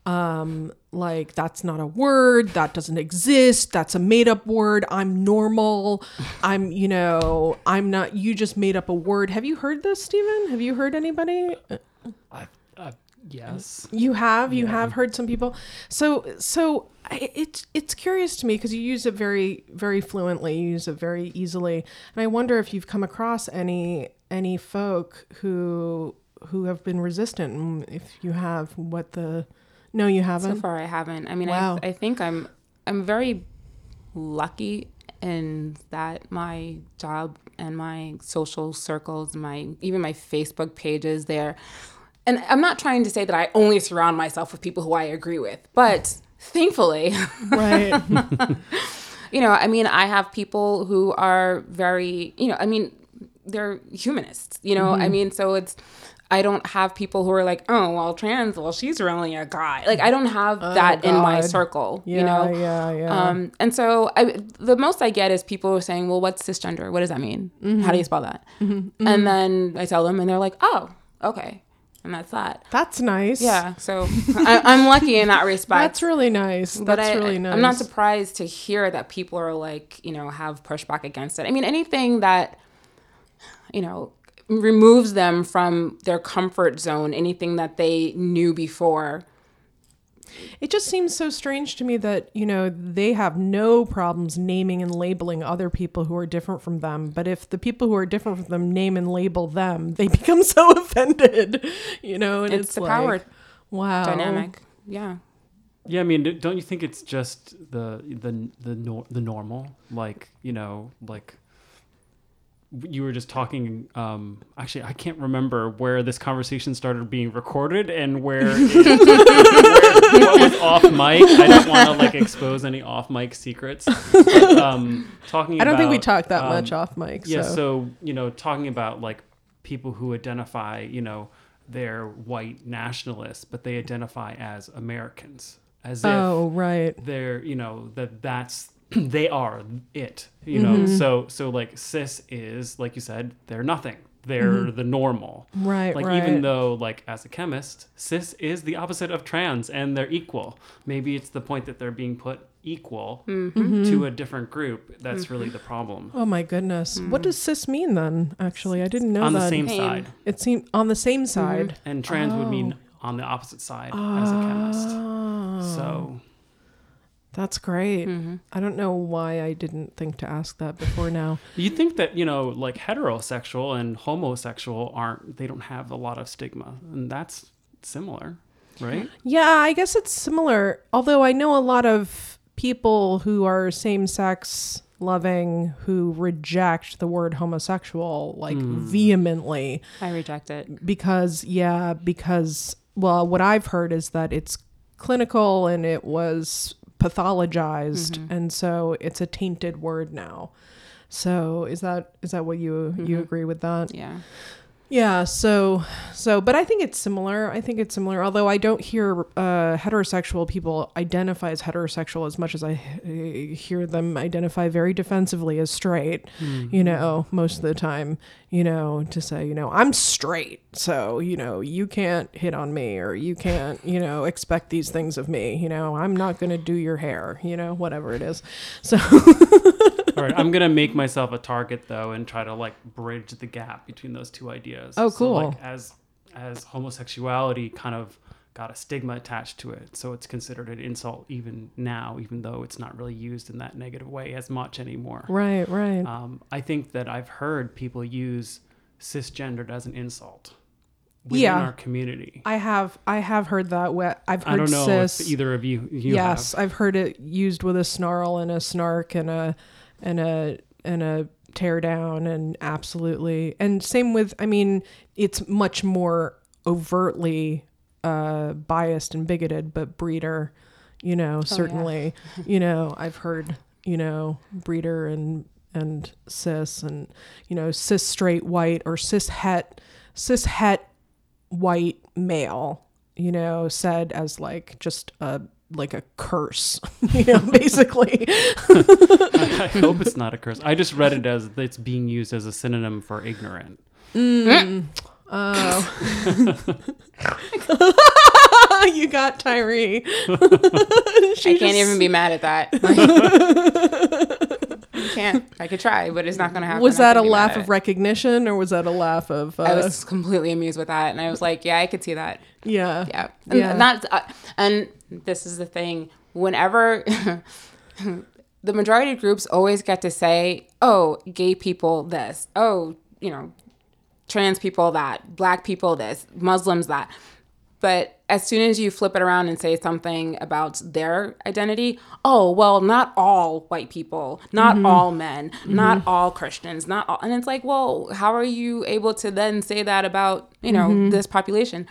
Um, like that's not a word, that doesn't exist, that's a made up word. I'm normal. I'm, you know, I'm not you just made up a word. Have you heard this, Stephen? Have you heard anybody? I've Yes. You have you have heard some people. So so I, it's it's curious to me because you use it very very fluently. You use it very easily, and I wonder if you've come across any any folk who who have been resistant. If you have, what the no, you haven't. So far, I haven't. I mean, Wow. I, I think I'm I'm very lucky in that my job and my social circles, my even my Facebook pages, there. And I'm not trying to say that I only surround myself with people who I agree with, but thankfully, right. you know, I mean, I have people who are very, you know, I mean, they're humanists, you know, Mm-hmm. I mean, so it's, I don't have people who are like, oh, well, trans, well, she's really a guy. Like, I don't have that in my Oh, circle, Yeah, you know? yeah, yeah. Um, and so I, the most I get is people are saying, well, what's cisgender? What does that mean? Mm-hmm. How do you spell that? And then I tell them, and they're like, oh, okay. And that's that. That's nice. Yeah. So I, I'm lucky in that respect That's really nice. but That's I, really nice. I'm not surprised to hear that people are like, you know, have pushback against it. I mean, anything that, you know, removes them from their comfort zone, anything that they knew before. It just seems so strange to me that, you know, they have no problems naming and labeling other people who are different from them. But if the people who are different from them name and label them, they become so offended, you know? And It's it's, the like, power wow. dynamic. Yeah. Yeah, I mean, don't you think it's just the the the nor- the normal? Like, you know, like you were just talking. Um, actually, I can't remember where this conversation started being recorded and where, it, where what was off mic. I don't want to like expose any off mic secrets. But, um, talking. I don't think we talked that um, much off mic. yeah, so. so you know, talking about like people who identify, you know, they're white nationalists, but they identify as Americans, as if oh, right. they're, you know, that that's they are it, you know. Mm-hmm. So so like cis is like you said, they're nothing. They're mm-hmm. the normal. Right, Like right. even though like as a chemist, cis is the opposite of trans and they're equal. Maybe it's the point that they're being put equal mm-hmm. to a different group that's really the problem. Oh, my goodness. What does cis mean then, actually? I didn't know that. on that. the same Pain. side. It seemed on the same side. And trans would mean oh. on the opposite side as a chemist. Oh, So ah. That's great. Mm-hmm. I don't know why I didn't think to ask that before now. you think that, you know, like heterosexual and homosexual aren't they don't have a lot of stigma. And that's similar, right? Yeah, I guess it's similar. Although I know a lot of people who are same sex loving who reject the word homosexual like vehemently I reject it. because, yeah, because, well, what I've heard is that it's clinical and it was pathologized. Mm-hmm. And so it's a tainted word now. So is that is that what you mm-hmm. you agree with that? Yeah. Yeah, so so but I think it's similar. I think it's similar. Although I don't hear uh, heterosexual people identify as heterosexual as much as I hear them identify very defensively as straight. You know, most of the time, you know, to say, you know, I'm straight, so you know, you can't hit on me or you can't, you know, expect these things of me. You know, I'm not going to do your hair. You know, whatever it is. So All right, I'm gonna make myself a target though, and try to like bridge the gap between those two ideas. Oh, So, cool. like as as homosexuality kind of got a stigma attached to it, so it's considered an insult even now, even though it's not really used in that negative way as much anymore. right, right. Um, I think that I've heard people use cisgendered as an insult within Yeah. our community. I have I have heard that. I've heard I don't know cis. if either of you, you yes, have. I've heard it used with a snarl and a snark and a and a and a tear down and absolutely and same with I mean it's much more overtly uh biased and bigoted but breeder you know certainly you know I've heard you know breeder and and cis and you know cis straight white or cis het cis het white male you know said as like just a like a curse you know basically I hope it's not a curse. I just read it as it's being used as a synonym for ignorant. Mm. Mm. oh you got Tyree. I can't even be mad at that. you can't. I could try, but it's not going to happen. Was that a can't be mad laugh of recognition or was that a laugh of? Uh, I was completely amused with that, and I was like, "Yeah, I could see that." yeah. Yeah, and Yeah. not. Uh, and this is the thing. Whenever the majority of groups always get to say, "Oh, gay people this," "Oh, you know, trans people that," "Black people this," "Muslims that," but as soon as you flip it around and say something about their identity, oh well, not all white people, not mm-hmm. all men, mm-hmm. not all Christians, not all, and it's like, well, how are you able to then say that about you know mm-hmm. this population?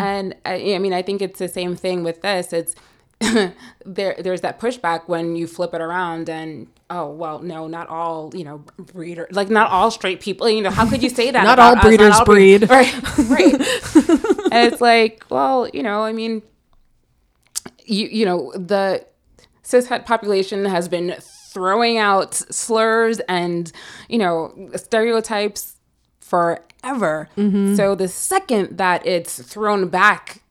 And I, I mean, I think it's the same thing with this. It's there. There's that pushback when you flip it around and. Oh well, no, not all you know breeder like not all straight people. You know, how could you say that? Not all breeders breed. right? Right. and it's like, well, you know, I mean, you you know, the cishet population has been throwing out slurs and you know stereotypes forever. Mm-hmm. So the second that it's thrown back.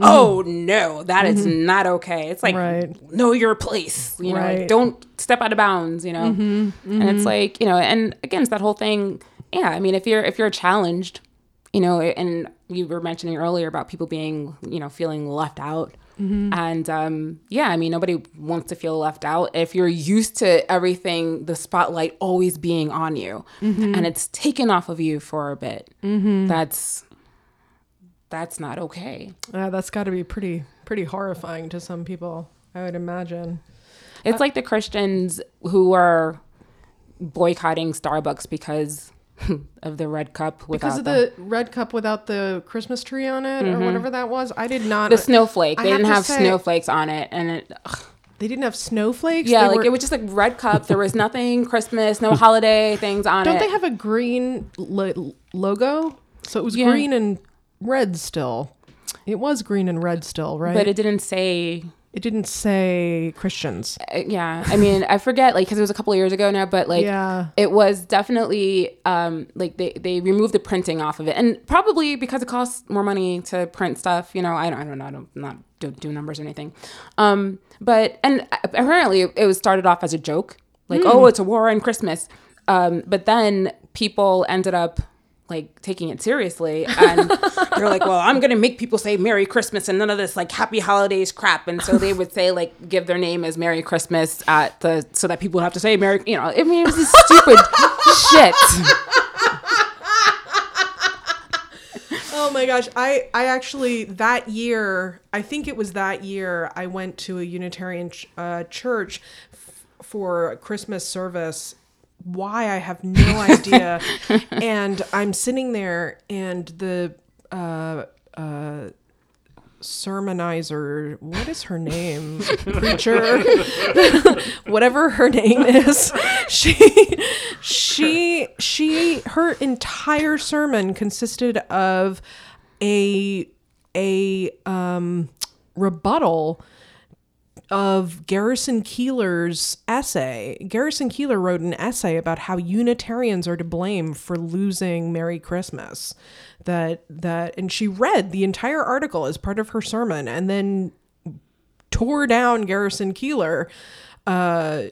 Oh no, that is not okay. It's like Mm-hmm. Right. know your place, you know, Right. Mm-hmm. don't step out of bounds, you know. And it's like, you know, and again, it's that whole thing. Yeah, I mean, if you're if you're challenged, you know, and you were mentioning earlier about people being, you know, feeling left out. And um, yeah, I mean, nobody wants to feel left out. If you're used to everything, the spotlight always being on you, and it's taken off of you for a bit, that's that's not okay. Uh, that's got to be pretty pretty horrifying to some people. I would imagine. It's like the Christians who are boycotting Starbucks because of the red cup Because of the red cup without the Christmas tree on it or whatever that was. I did not. the snowflake. I They have didn't have say- snowflakes on it, and it. ugh. They didn't have snowflakes. Yeah, They like were- it was just like red cup. There was nothing Christmas, no holiday things on Don't it. they have a green lo- logo? So it was Yeah. green and red still. It was green and red still, right? but it didn't say. it didn't say Christians. uh, Yeah, I mean, I forget, like, because it was a couple of years ago now, but like, Yeah. it was definitely um like they they removed the printing off of it, and probably because it costs more money to print stuff. You know, I don't, I don't know, I don't not do, do numbers or anything. Um, but and apparently it was started off as a joke, like, oh, it's a war on Christmas. Um, but then people ended up like taking it seriously and they're like well i'm gonna make people say merry christmas and none of this like happy holidays crap and so they would say like give their name as merry christmas at the so that people would have to say merry you know i mean it was this stupid shit Oh my gosh, I I actually that year, I think it was that year, I went to a Unitarian ch- uh, church f- for Christmas service. Why I have no idea, and I'm sitting there, and the uh, uh, sermonizer, what is her name? Preacher, whatever her name is, she she she her entire sermon consisted of a a um rebuttal of Garrison Keillor's essay. Garrison Keillor wrote an essay about how Unitarians are to blame for losing Merry Christmas. That that and she read the entire article as part of her sermon and then tore down Garrison Keillor uh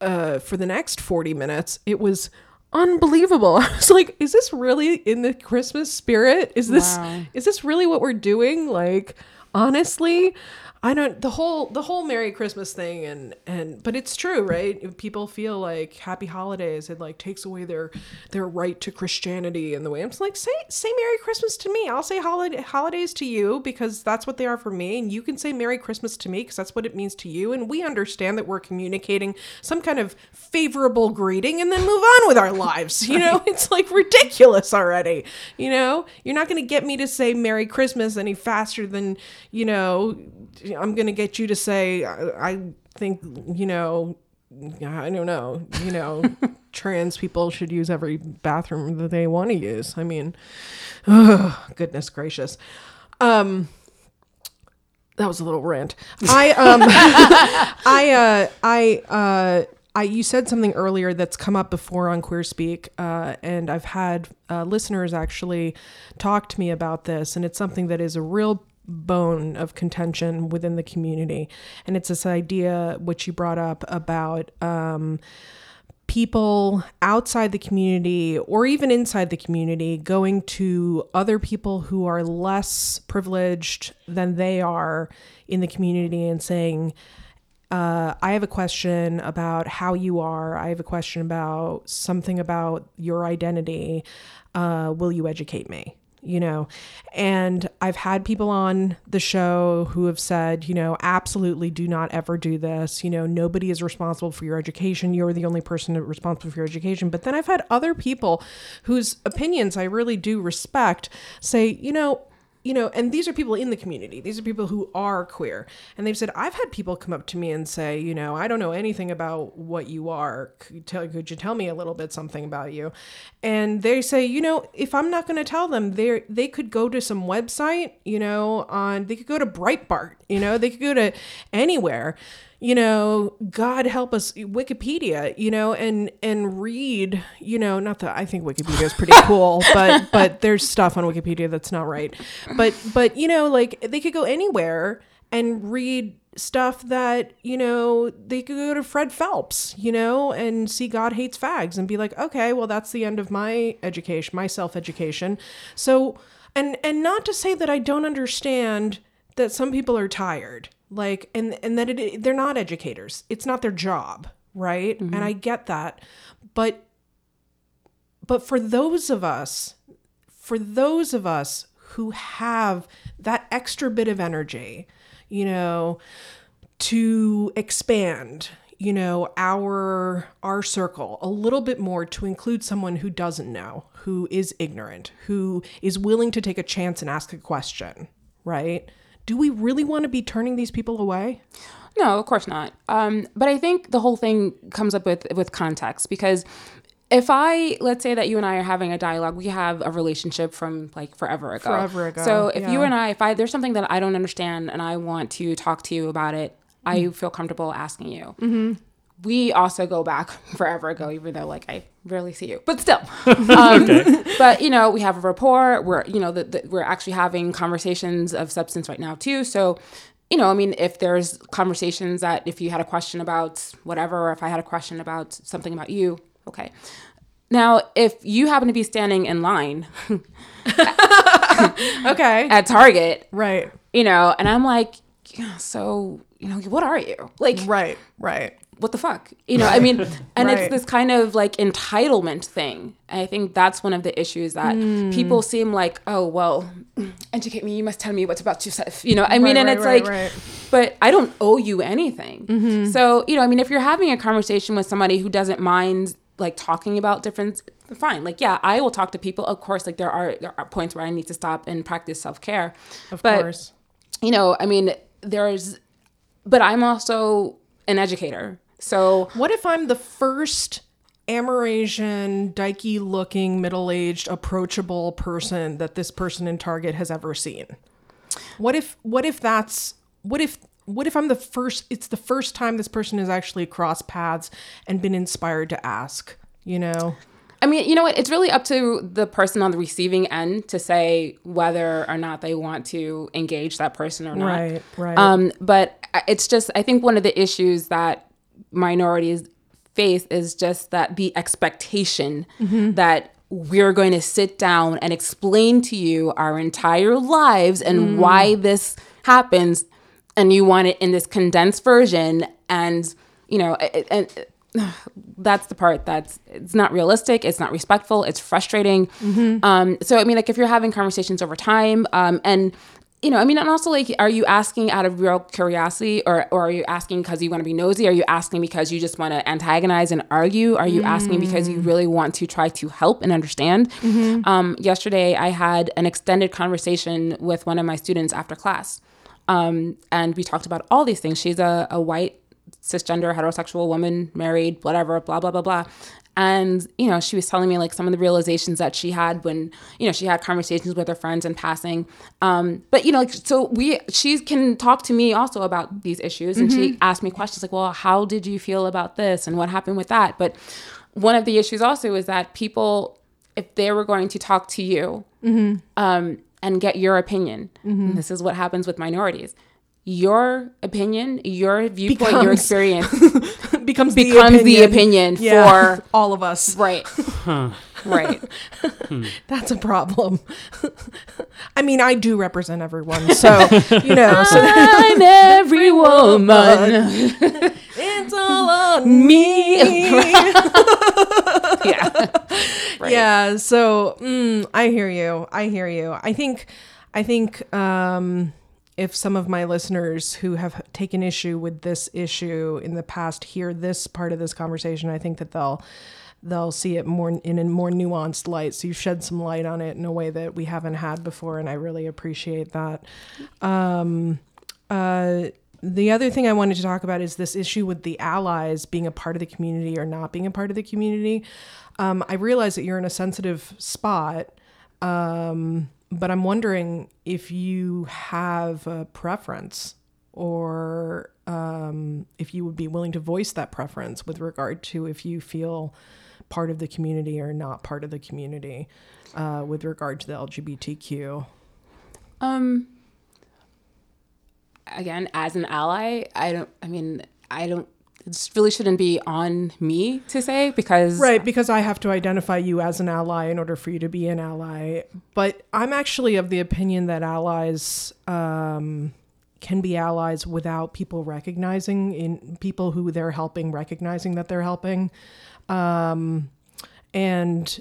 uh for the next 40 minutes. It was unbelievable. I was like, is this really in the Christmas spirit? Is this Wow. is this really what we're doing? Like honestly, I don't the whole the whole Merry Christmas thing and and but it's true, right? People feel like happy holidays it like takes away their their right to Christianity in the way. I'm just like say say Merry Christmas to me. I'll say holiday holidays to you because that's what they are for me and you can say Merry Christmas to me because that's what it means to you and we understand that we're communicating some kind of favorable greeting and then move on with our lives. You know, it's like ridiculous already. You know, you're not going to get me to say Merry Christmas any faster than, you know, I'm going to get you to say, I, I think, you know, I don't know, you know, trans people should use every bathroom that they want to use. I mean, oh, goodness gracious. Um, that was a little rant. I um I uh I uh I you said something earlier that's come up before on Queer Speak, uh, and I've had uh, listeners actually talk to me about this, and it's something that is a real bone of contention within the community. And it's this idea, which you brought up, about um, people outside the community or even inside the community going to other people who are less privileged than they are in the community and saying, uh, I have a question about how you are. I have a question about something about your identity. Uh, will you educate me? You know, and I've had people on the show who have said, you know, absolutely do not ever do this. You know, nobody is responsible for your education. You're the only person responsible for your education. But then I've had other people whose opinions I really do respect say, you know, you know, and these are people in the community. These are people who are queer. And they've said, I've had people come up to me and say, you know, I don't know anything about what you are. Could you tell, could you tell me a little bit something about you? And they say, you know, if I'm not going to tell them, they they could go to some website, you know, on they could go to Breitbart, you know, they could go to anywhere you know god help us wikipedia you know and and read you know not that i think wikipedia is pretty cool but but there's stuff on wikipedia that's not right. But but you know like they could go anywhere and read stuff that you know they could go to fred phelps you know and see god hates fags and be like okay well that's the end of my education my self-education. So and and not to say that i don't understand that some people are tired like and and that it they're not educators. It's not their job right? Mm-hmm. and i get that. But but for those of us for those of us who have that extra bit of energy you know to expand you know our our circle a little bit more to include someone who doesn't know who is ignorant who is willing to take a chance and ask a question right do we really want to be turning these people away? No, of course not. Um, but I think the whole thing comes up with with context because if I let's say that you and I are having a dialogue, we have a relationship from like forever ago. Forever ago. So if yeah. you and I, if I there's something that I don't understand and I want to talk to you about it. I feel comfortable asking you. Mm-hmm we also go back forever ago, even though like I rarely see you, but still. Um, okay. But you know, we have a rapport. We're you know that we're actually having conversations of substance right now too. So, you know, I mean, if there's conversations that if you had a question about whatever, or if I had a question about something about you, okay. Now, if you happen to be standing in line, okay, at Target, right, you know, and I'm like, yeah, so you know, what are you like? Right, right what the fuck? You know i mean and right. it's this kind of like entitlement thing. And i think that's one of the issues that mm. people seem like oh well educate me you must tell me what's about yourself you know i mean right, and right, it's like but i don't owe you anything. Mm-hmm. so you know i mean if you're having a conversation with somebody who doesn't mind like talking about different fine. Like yeah i will talk to people. Of course like there are there are points where i need to stop and practice self-care. Of but, course. you know i mean there's but i'm also an educator so what if I'm the first Amerasian, dykey looking, middle aged, approachable person that this person in Target has ever seen? What if what if that's what if what if I'm the first it's the first time this person has actually crossed paths and been inspired to ask, you know? I mean, you know what? It's really up to the person on the receiving end to say whether or not they want to engage that person or not. Right, right. Um, but it's just, I think one of the issues that minorities face is just that the expectation mm-hmm. that we're going to sit down and explain to you our entire lives and mm. why this happens and you want it in this condensed version and you know and that's the part that's it's not realistic it's not respectful it's frustrating mm-hmm. um, so i mean like if you're having conversations over time um, and you know, I mean, and also like, are you asking out of real curiosity or, or are you asking because you want to be nosy? Are you asking because you just want to antagonize and argue? Are you mm. asking because you really want to try to help and understand? Mm-hmm. Um, yesterday, I had an extended conversation with one of my students after class. Um, and we talked about all these things. She's a, a white cisgender heterosexual woman married whatever blah blah blah blah and you know she was telling me like some of the realizations that she had when you know she had conversations with her friends in passing um, but you know like so we she can talk to me also about these issues and mm-hmm. she asked me questions like well how did you feel about this and what happened with that but one of the issues also is that people if they were going to talk to you mm-hmm. um, and get your opinion. And this is what happens with minorities. Your opinion, your viewpoint, your experience becomes becomes the opinion Yeah, for all of us. right. Right. That's a problem. I mean, I do represent everyone, so you know, so I'm every woman. it's all on me. yeah. Right. Yeah. So mm, I hear you. I hear you. I think, I think, um, if some of my listeners who have taken issue with this issue in the past hear this part of this conversation, I think that they'll they'll see it more in a more nuanced light. So you shed some light on it in a way that we haven't had before, and I really appreciate that. Um, uh, the other thing I wanted to talk about is this issue with the allies being a part of the community or not being a part of the community. Um, I realize that you're in a sensitive spot, um, but I'm wondering if you have a preference or um, if you would be willing to voice that preference with regard to if you feel part of the community or not part of the community uh, with regard to the LGBTQ. Um again, as an ally, I don't I mean, I don't it really shouldn't be on me to say because Right, because I have to identify you as an ally in order for you to be an ally. But I'm actually of the opinion that allies um, can be allies without people recognizing in people who they're helping recognizing that they're helping. Um, and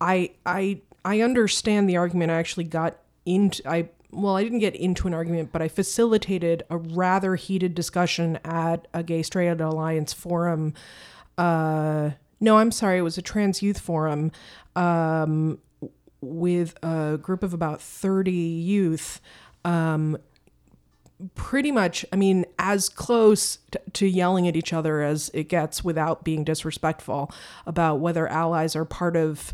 I I I understand the argument. I actually got into I well, I didn't get into an argument, but I facilitated a rather heated discussion at a Gay Straight Alliance forum. Uh, no, I'm sorry, it was a trans youth forum um, with a group of about 30 youth. Um, pretty much, I mean, as close t- to yelling at each other as it gets without being disrespectful about whether allies are part of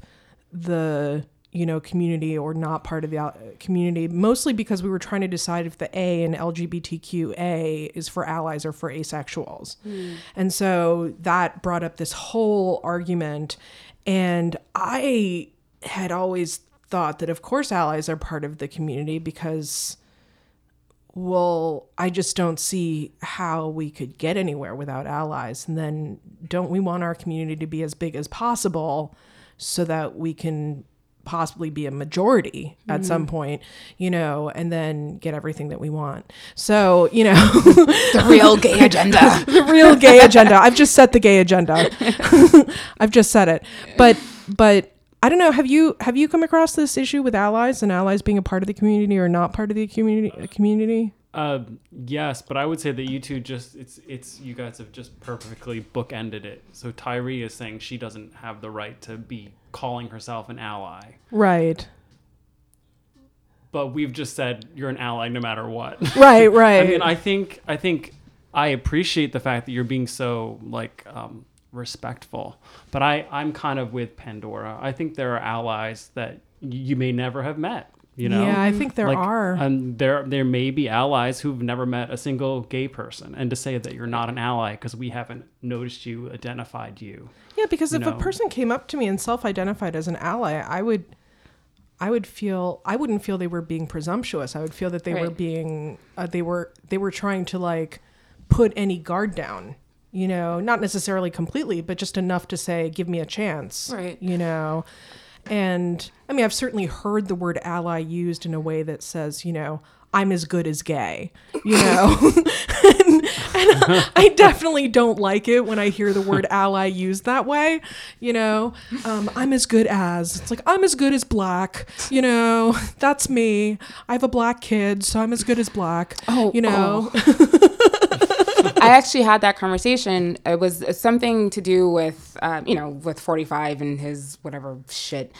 the you know community or not part of the uh, community mostly because we were trying to decide if the a in lgbtqa is for allies or for asexuals. Hmm. And so that brought up this whole argument. And i had always thought that of course allies are part of the community because well, I just don't see how we could get anywhere without allies. And then don't we want our community to be as big as possible so that we can possibly be a majority at some point, you know, and then get everything that we want. So, you know, the real gay agenda. the real gay agenda. I've just set the gay agenda. I've just said it. But but I don't know. Have you have you come across this issue with allies and allies being a part of the community or not part of the community community? Uh, yes, but I would say that you two just it's it's you guys have just perfectly bookended it. So Tyree is saying she doesn't have the right to be calling herself an ally, Right. but we've just said you're an ally no matter what. Right, right. I mean, I think I think I appreciate the fact that you're being so like um, respectful, but I I'm kind of with Pandora. I think there are allies that you may never have met. You know, Yeah, I think there Like, are. and there there may be allies who've never met a single gay person, and to say that you're not an ally because we haven't noticed you, identified you. Yeah, because if know. a person came up to me and self-identified as an ally, I would I would feel I wouldn't feel they were being presumptuous. I would feel that they were being uh, they were they were trying to like put any guard down. You know, not necessarily completely, but just enough to say give me a chance. Right. You know. And I mean, I've certainly heard the word ally used in a way that says, you know, I'm as good as gay, you know? and, and I definitely don't like it when I hear the word ally used that way, you know? Um, I'm as good as, it's like, I'm as good as black, you know? That's me. I have a black kid, so I'm as good as black, Oh, you know? I actually had that conversation. It was something to do with, um, you know, with 45 and his whatever shit.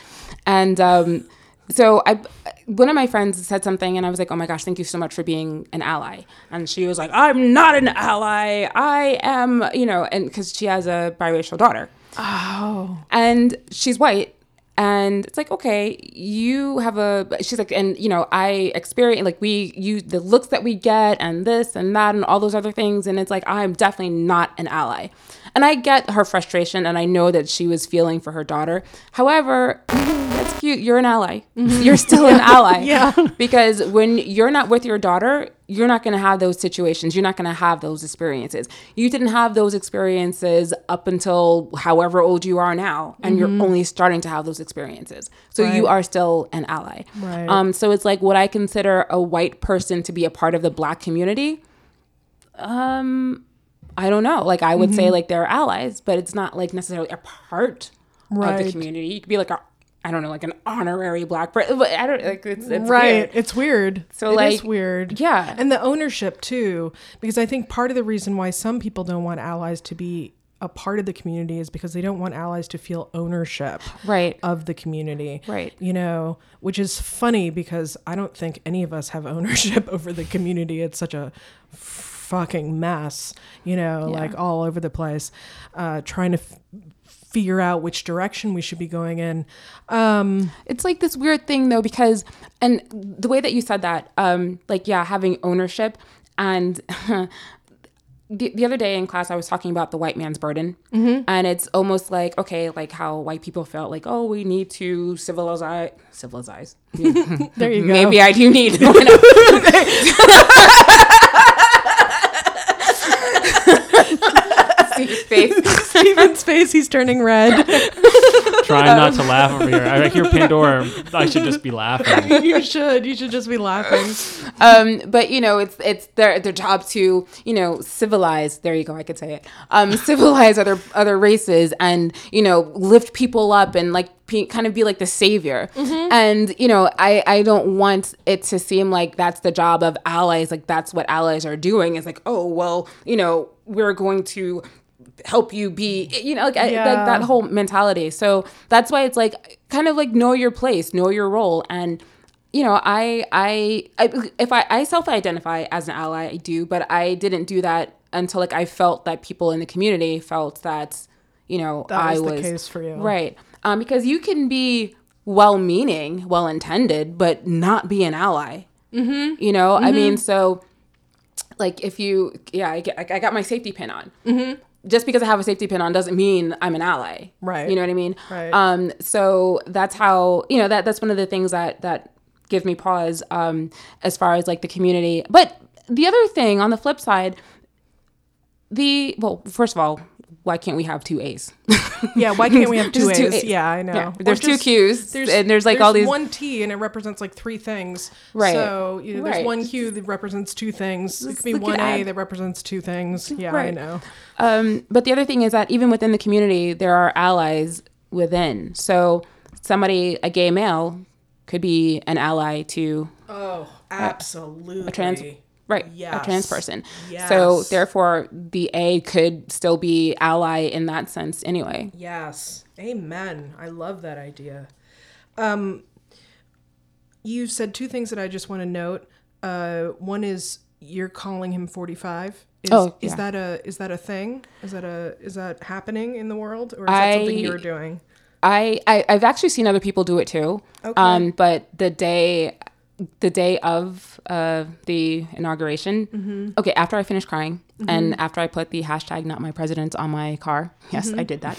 And um, so I, one of my friends said something, and I was like, "Oh my gosh, thank you so much for being an ally." And she was like, "I'm not an ally. I am, you know," and because she has a biracial daughter. Oh. and she's white and it's like okay you have a she's like and you know i experience like we you the looks that we get and this and that and all those other things. And it's like i'm definitely not an ally and I get her frustration, and I know that she was feeling for her daughter. However, that's cute. You're an ally. You're still an ally. Yeah. Because when you're not with your daughter, you're not going to have those situations. You're not going to have those experiences. You didn't have those experiences up until however old you are now, and you're only starting to have those experiences. So you Mm-hmm. Are still an ally. Right. Um, so it's like what I consider a white person to be a part of the black community. Um, I don't know. Like I would Mm-hmm. say, like they're allies, but it's not like necessarily a part of the community. You could be like a, I don't know, like an honorary black person. But I don't like it's, it's right weird. it's weird So, It is like, weird yeah. and the ownership too because i think part of the reason why some people don't want allies to be a part of the community is because they don't want allies to feel ownership Right. of the community Right. you know which is funny because i don't think any of us have ownership over the community it's such a fucking mess you know Yeah. like all over the place uh trying to f- figure out which direction we should be going in um It's like this weird thing though, because and the way that you said that, um, like yeah, having ownership and. The, the other day in class, I was talking about the white man's burden, and it's almost like okay, like how white people felt like, oh, we need to civilize, civilize. there you go Maybe I do need. Face. Steven's face, he's turning red. Trying not to laugh over here. I hear Pandora. I should just be laughing. you should. You should just be laughing. um, but you know, it's it's their their job to you know civilize. There you go, I could say it. Um, civilize other other races and you know lift people up and like kind of be like the savior. And you know, I I don't want it to seem like that's the job of allies. Like that's what allies are doing. Is like, oh well, you know, we're going to help you be you know like, I- like that whole mentality. So that's why it's like kind of like know your place know your role. And you know i i, I if i i self-identify as an ally i do but i didn't do that until like i felt that people in the community felt that you know That i was the case for you. right. Um because you can be well-meaning well-intended but not be an ally. Mm-hmm. you know? I mean so like if you yeah i, get, I got my safety pin on. Mm-hmm. Just because i have a safety pin on doesn't mean i'm an ally Right. you know what i mean Right. um so that's how you know that that's one of the things that that give me pause um as far as like the community but the other thing on the flip side the well first of all why can't we have two a's Yeah, why can't we have two Just two A's? A's. Yeah, I know. Yeah, there's two Q's, there's, and there's, like, all these- one T and it represents like three things. Right. So you know, there's Right. one Q that represents two things. It could be one A that represents two things. Yeah, I know. Um, but the other thing is that even within the community, there are allies within. So somebody, a gay male, could be an ally to Oh, absolutely. a trans, right? A trans Yes. person. So therefore, the A could still be ally in that sense, anyway. Yes. Amen. I love that idea. Um, you said two things that I just want to note. Uh, one is you're calling him 45. Is, Oh, is that a is that a thing? Is that a is that happening in the world, or is that something you're doing? I, I I've actually seen other people do it too. Okay. Um, but the day, the day of uh, the inauguration, Mm-hmm. okay, after I finished crying and after I put the hashtag not my president on my car, yes, Mm-hmm. I did that.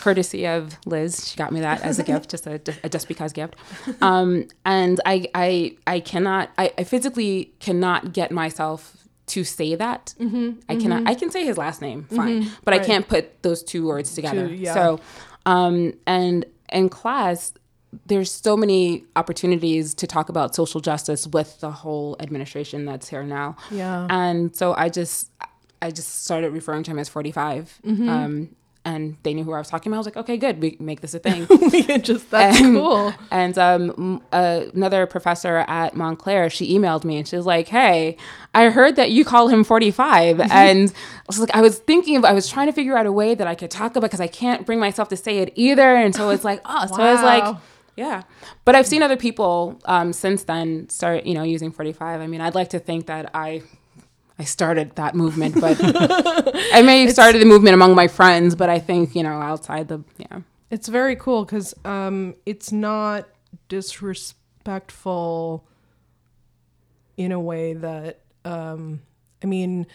Courtesy of Liz, she got me that as a gift, just a, a just because gift. Um, and I I I cannot I, I physically cannot get myself to say that. I cannot. I can say his last name, fine, but I Mm-hmm. Right. can't put those two words together. yeah. So, um, and in class, there's so many opportunities to talk about social justice with the whole administration that's here now. Yeah. And so I just, I just started referring to him as 45. Mm-hmm. Um, and they knew who I was talking about. I was like, okay, good, we make this a thing. We just that's And- cool. And um, m- uh, another professor at Montclair, she emailed me and she was like, "Hey, I heard that you call him 45." and I was like, I was thinking of, I was trying to figure out a way that I could talk about because I can't bring myself to say it either. And so it's like, oh, so I was like, Wow. Yeah. But I've seen other people um, since then start, you know, using 45. I mean, I'd like to think that I. I started that movement, but I may have started the movement among my friends, but I think, you know, outside the, yeah. It's very cool because um, it's not disrespectful in a way that um, I mean,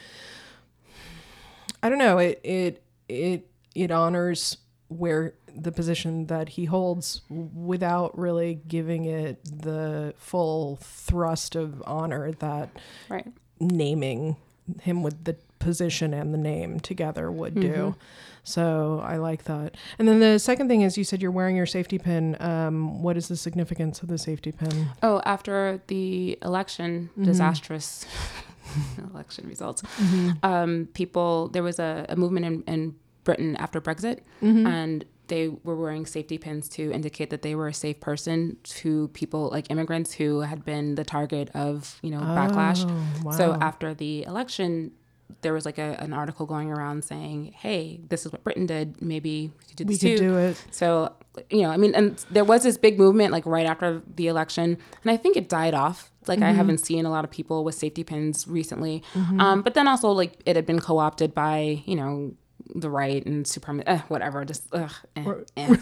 I don't know. It it it it honors where the position that he holds without really giving it the full thrust of honor that Right. naming him with the position and the name together would do. So I like that. And then the second thing is you said you're wearing your safety pin. Um, what is the significance of the safety pin? Oh, after the election, disastrous election results, um, people, there was a, a movement in, in Britain after Brexit, and they were wearing safety pins to indicate that they were a safe person to people like immigrants who had been the target of, you know, backlash. So after the election, there was like a, an article going around saying, hey, this is what Britain did. Maybe we could do We this could too. do it. So, you know, I mean, and there was this big movement like right after the election, and I think it died off. Like, I haven't seen a lot of people with safety pins recently. Um, but then also, like, it had been co opted by, you know, the right and supremacy, uh, whatever, just, ugh, eh, eh.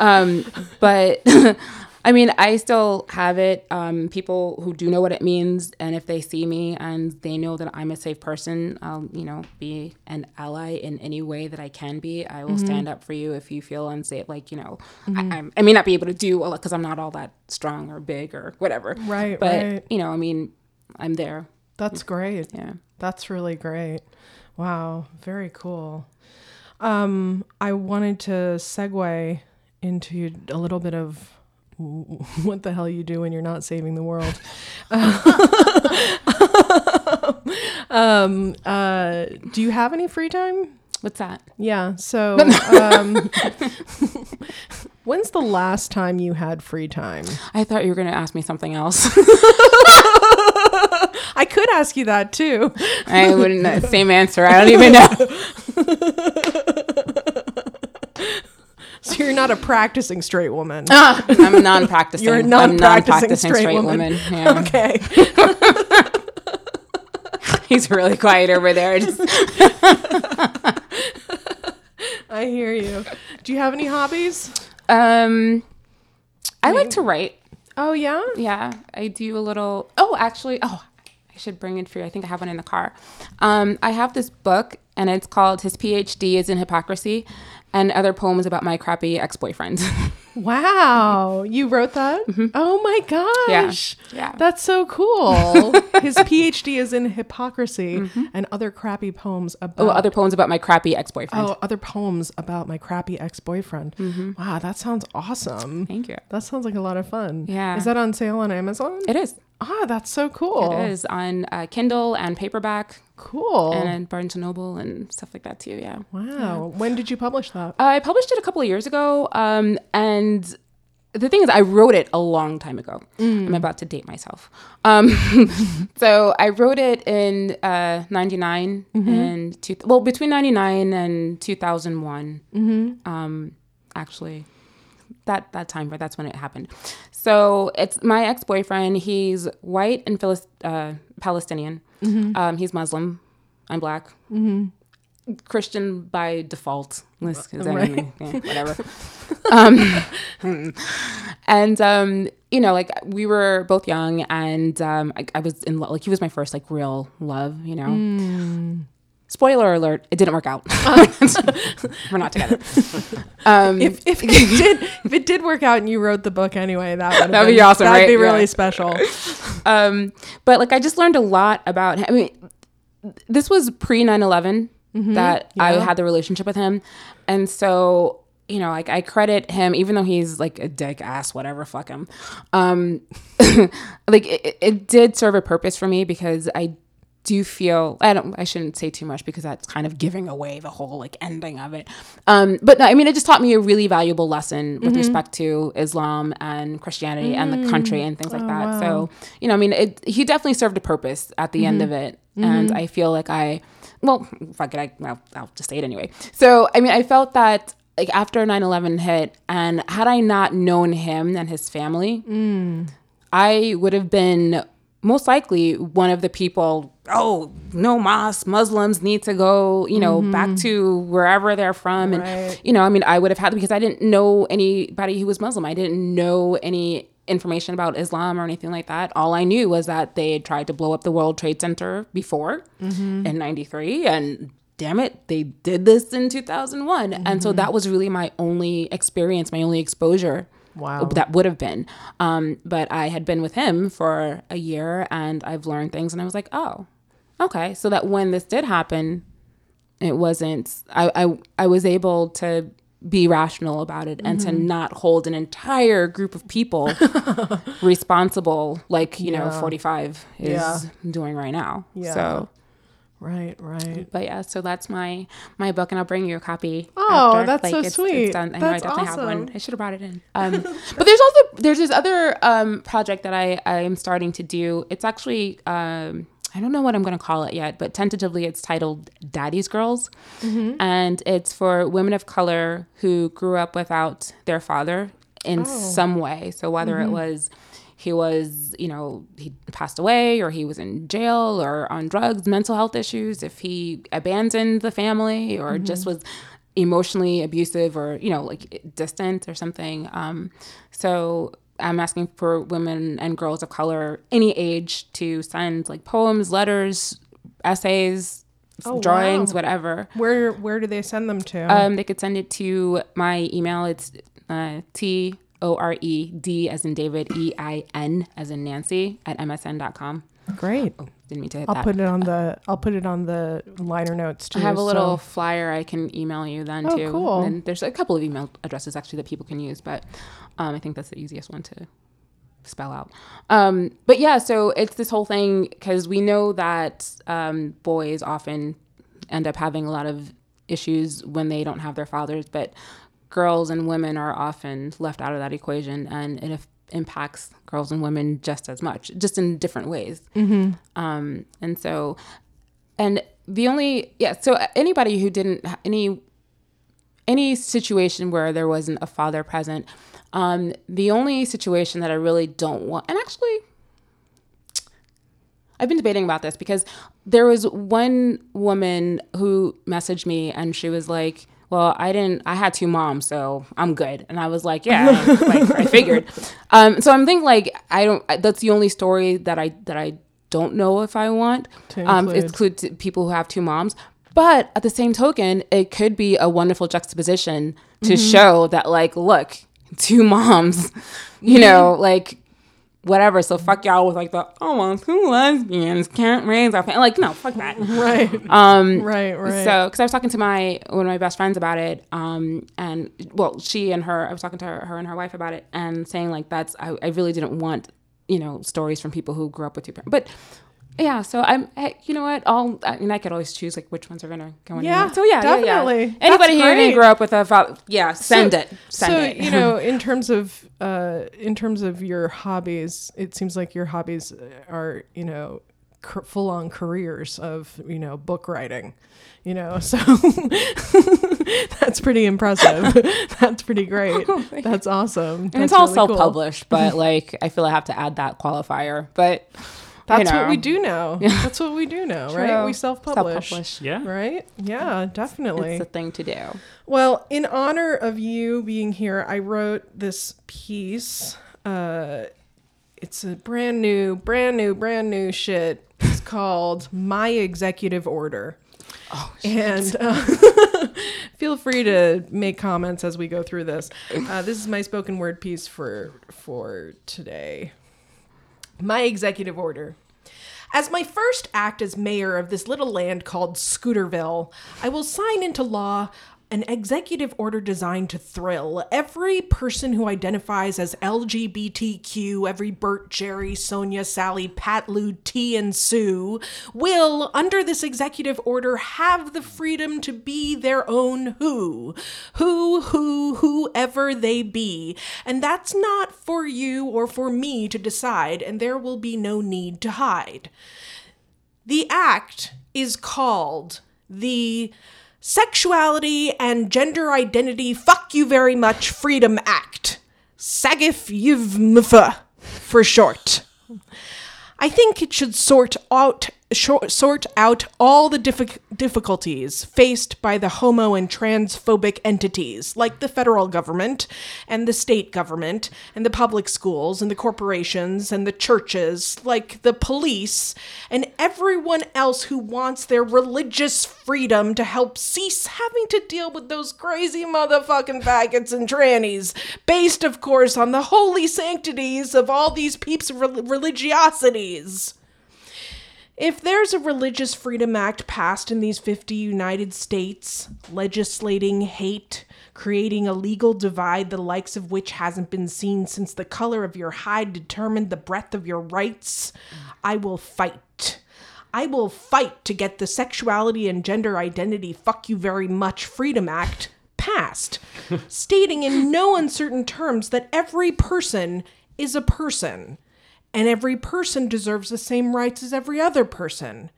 um, but I mean, I still have it. Um, people who do know what it means, and if they see me and they know that I'm a safe person, I'll, you know, be an ally in any way that I can be. I will stand up for you if you feel unsafe. Like, you know, I, I'm- I may not be able to do a lot because I'm not all that strong or big or whatever. Right, But, right. you know, I mean, I'm there. That's great. Yeah. That's really great. Wow, very cool. Um, I wanted to segue into a little bit of what the hell you do when you're not saving the world. um, uh, do you have any free time? What's that? Yeah. So, um, when's the last time you had free time? I thought you were going to ask me something else. I could ask you that too. I wouldn't, same answer. I don't even know. So you're not a practicing straight woman. I'm a non-practicing. You're a I'm non-practicing non-practicing straight woman. Yeah. Okay. He's really quiet over there. Just, I hear you. Do you have any hobbies? um, I like to write. Oh yeah. Yeah, I do a little. Oh, actually, oh, I should bring it for you. I think I have one in the car. Um, I have this book, and it's called "His PhD is in Hypocrisy," and other poems about my crappy ex-boyfriend. Wow, you wrote that? Oh my gosh. Mm-hmm. Yeah. That's so cool. His PhD is in hypocrisy and other crappy poems about oh, other poems about my crappy ex-boyfriend. Oh, other poems about my crappy ex-boyfriend. Wow, that sounds awesome. Thank you. That sounds like a lot of fun. Yeah. Is that on sale on Amazon? It is. Ah, that's so cool. It is on uh, Kindle and paperback, Cool. and Barnes and Noble and stuff like that too. Yeah. wow. When did you publish that? Uh, I published it a couple of years ago, um, and the thing is, I wrote it a long time ago. I'm about to date myself. Um, so I wrote it in uh, '99 and two, well, between '99 and 2001. Um, actually, that that time, but that's when it happened. So it's my ex boyfriend. He's white and Philis- uh, Palestinian. Um, he's Muslim. I'm black. Christian by default. Let's- 'cause I mean, yeah, whatever. um, and um, you know, like we were both young, and um, I, I was in love. Like he was my first like real love. You know. Spoiler alert: It didn't work out. we're not together. Um, if, if it did if it did work out and you wrote the book anyway, that would That'd be awesome, That'd right? be really Yeah. special. um, but like I just learned a lot about him. I mean, this was pre 9 11 that I had the relationship with him. And so, you know, like I credit him, even though he's like a dick ass, whatever, fuck him. Um, like it, it did serve a purpose for me because I do you feel I don't I shouldn't say too much because that's kind of giving away the whole like ending of it. Um, but no, I mean it just taught me a really valuable lesson with mm-hmm. respect to Islam and Christianity and the country and things mm. like oh, that. So you know, I mean, it, he definitely served a purpose at the end mm-hmm. of it, mm-hmm. and I feel like I, well, fuck it, I, well, I'll just say it anyway. So I mean, I felt that like after 9-11 hit and had i not known him and his family mm. I would have been most likely one of the people, oh, no mosque, Muslims need to go, you know, back mm-hmm. to wherever they're from. And, you know, I mean, I would have had, because I didn't know anybody who was Muslim. I didn't know any information about Islam or anything like that. All I knew was that they had tried to blow up the World Trade Center before mm-hmm. in 93 and damn it, they did this in 2001. And so mm-hmm. that was really my only experience, my only exposure. Wow. That would have been. Um, but I had been with him for a year and I've learned things and I was like, oh, okay. So that when this did happen, it wasn't, I, I, I was able to be rational about it and to not hold an entire group of people responsible like, you know, 45 is Yeah. doing right now. Yeah. So, Right, right. but yeah, so that's my my book, and I'll bring you a copy. Oh, that's so sweet. done. I know That's I definitely have awesome. one. I should have brought it in. Um, but there's also there's this other um, project that I I am starting to do. It's actually um, I don't know what I'm going to call it yet, but tentatively it's titled Daddy's Girls, Mm-hmm. and it's for women of color who grew up without their father in Oh. some way. So whether Mm-hmm. it was he was, you know, he passed away or he was in jail or on drugs, mental health issues, if he abandoned the family or just was emotionally abusive or, you know, like distant or something. Um, so I'm asking for women and girls of color, any age, to send like poems, letters, essays, Oh, drawings, wow. whatever. Where where do they send them to? Um, they could send it to my email. It's uh, T O R E D as in David, E I N as in Nancy at msn.com. Great. Oh, Didn't mean to hit I'll that. put it on the I'll put it on the liner notes too. I have a little so- flyer I can email you then Oh, too. cool. And there's a couple of email addresses actually that people can use, but um, I think that's the easiest one to spell out. Um, but yeah, so it's this whole thing because we know that um, boys often end up having a lot of issues when they don't have their fathers, but girls and women are often left out of that equation, and it impacts girls and women just as much, just in different ways. Um, and so, and the only yeah, so anybody who didn't any any situation where there wasn't a father present, um, the only situation that I really don't want, and actually, I've been debating about this because there was one woman who messaged me and she was like, "Well, I didn't. I had two moms, so I'm good." And I was like, "Yeah, like I figured." Um, so I'm thinking like I don't. That's the only story that I that I don't know if I want To um, include. include people who have two moms. But at the same token, it could be a wonderful juxtaposition to Mm-hmm. show that, like, look, two moms, you Mm-hmm. know, like whatever. So fuck y'all with like the oh well, two lesbians can't raise our family. Like no, fuck that. right. Um, right, right. so, because I was talking to my one of my best friends about it, um, and well, she and her, I was talking to her, her and her wife about it, and saying like that's I, I really didn't want you know stories from people who grew up with two parents, but yeah. So I'm, hey, you know what? I'll, I mean, I could always choose like which ones are gonna go in. Yeah, here. So yeah, yeah, yeah. definitely. That's Anybody here great. didn't grow up with a father? Yeah, send So- it. Send so it. you know, in terms of uh, in terms of your hobbies, it seems like your hobbies are you know full on careers of you know book writing. You know, so that's pretty impressive. that's pretty great. That's awesome. and That's it's all really self-published, but like I feel I have to add that qualifier. But you That's what we do now. That's what we do now, right? We self-publish. Self-publish. Yeah. Right? Yeah, definitely. It's the thing to do. Well, in honor of you being here, I wrote this piece. Uh, it's a brand new, brand new, brand new shit. It's called My Executive Order. Oh, and uh, feel free to make comments as we go through this. Uh, this is my spoken word piece for for today. My executive order. As my first act as mayor of this little land called Scooterville, I will sign into law an executive order designed to thrill every person who identifies as LGBTQ, every Bert, Jerry, Sonia, Sally, Pat, Lou, T, and Sue, will, under this executive order, have the freedom to be their own who. Who, who, whoever they be. And that's not for you or for me to decide, and there will be no need to hide. The act is called the Sexuality and Gender Identity Fuck You Very Much Freedom Act. SAGIF YVMF for short. I think it should sort out sort out all the diffi- difficulties faced by the homo and transphobic entities like the federal government and the state government and the public schools and the corporations and the churches, like the police and everyone else who wants their religious freedom to help cease having to deal with those crazy motherfucking faggots and trannies, based, of course, on the holy sanctities of all these peeps' rel- religiosities. If there's a Religious Freedom Act passed in these 50 United States, legislating hate, creating a legal divide the likes of which hasn't been seen since the color of your hide determined the breadth of your rights, I will fight. I will fight to get the Sexuality and Gender Identity Fuck You Very Much Freedom Act passed, stating in no uncertain terms that every person is a person and every person deserves the same rights as every other person.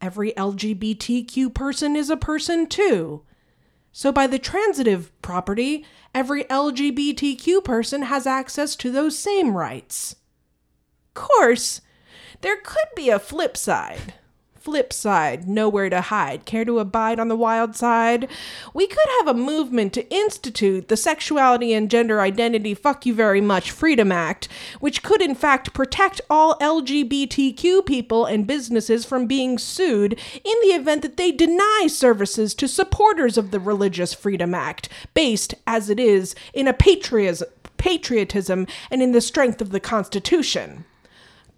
Every LGBTQ person is a person too. So, by the transitive property, every LGBTQ person has access to those same rights. Of course, there could be a flip side. Flip side, nowhere to hide. Care to abide on the wild side? We could have a movement to institute the Sexuality and Gender Identity Fuck You Very Much Freedom Act, which could in fact protect all LGBTQ people and businesses from being sued in the event that they deny services to supporters of the Religious Freedom Act, based, as it is, in a patriotism, patriotism and in the strength of the Constitution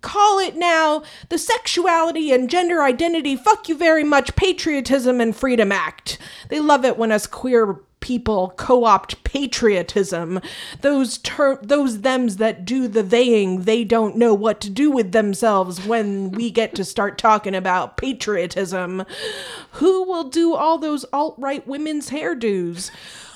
call it now the Sexuality and Gender Identity Fuck You Very Much Patriotism and Freedom Act. They love it when us queer people co-opt patriotism. Those ter- those thems that do the theying they don't know what to do with themselves when we get to start talking about patriotism. Who will do all those alt-right women's hairdos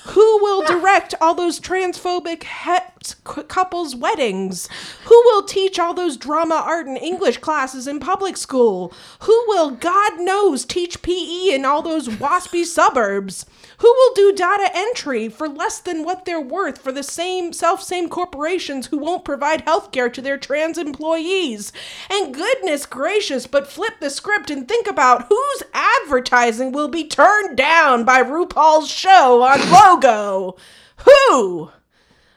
who will direct all those transphobic het couples' weddings? Who will teach all those drama, art, and English classes in public school? Who will, God knows, teach PE in all those waspy suburbs? Who will do data entry for less than what they're worth for the same self same corporations who won't provide healthcare to their trans employees? And goodness gracious, but flip the script and think about whose advertising will be turned down by RuPaul's show on Logo. Who?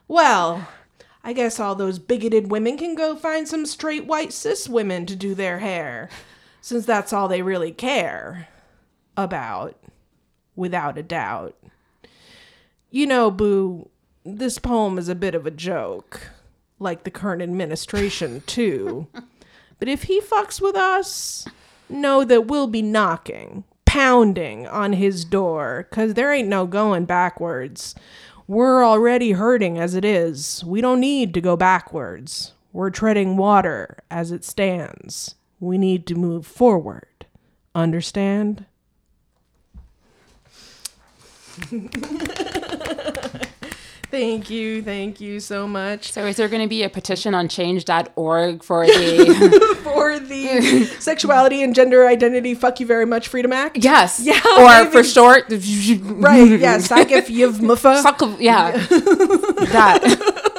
Well, I guess all those bigoted women can go find some straight white cis women to do their hair, since that's all they really care about without a doubt. You know, Boo, this poem is a bit of a joke, like the current administration, too. but if he fucks with us, know that we'll be knocking, pounding on his door, because there ain't no going backwards. We're already hurting as it is. We don't need to go backwards. We're treading water as it stands. We need to move forward. Understand? Thank you, thank you so much So is there going to be a petition on change.org for the for the Sexuality and Gender Identity Fuck You Very Much Freedom Act. Yes. Yeah, Or maybe. for short Right, yes, I give you muffa. Suck of, yeah. that.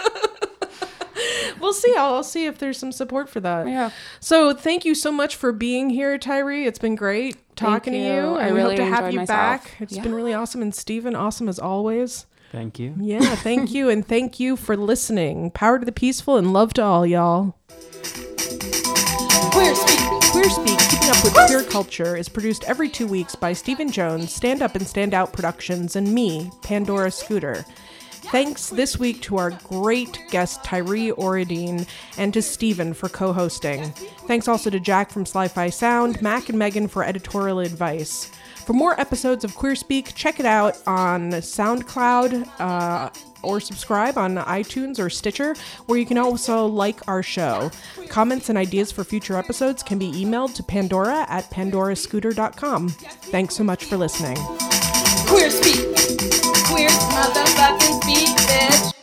We'll see. I'll, I'll see if there's some support for that. Yeah. So thank you so much for being here, Tyree. It's been great talking to you. you. I and we really hope to have enjoyed you myself. back. It's Yeah. been really awesome. And Stephen, awesome as always. Thank you. Yeah, thank you. And thank you for listening. Power to the peaceful and love to all, y'all. Queer speak. Queer Speak, Keeping Up with Queer Culture, is produced every two weeks by Stephen Jones, Stand Up and Stand Out Productions, and me, Pandora Scooter. Thanks this week to our great guest Tyree Oredein and to Stephen for co hosting. Thanks also to Jack from Sli-Fi Sound, Mac and Megan for editorial advice. For more episodes of Queer Speak, check it out on SoundCloud uh, or subscribe on iTunes or Stitcher, where you can also like our show. Comments and ideas for future episodes can be emailed to Pandora at pandorascooter.com. Thanks so much for listening. Queer speak. Queer motherfucking speak, bitch.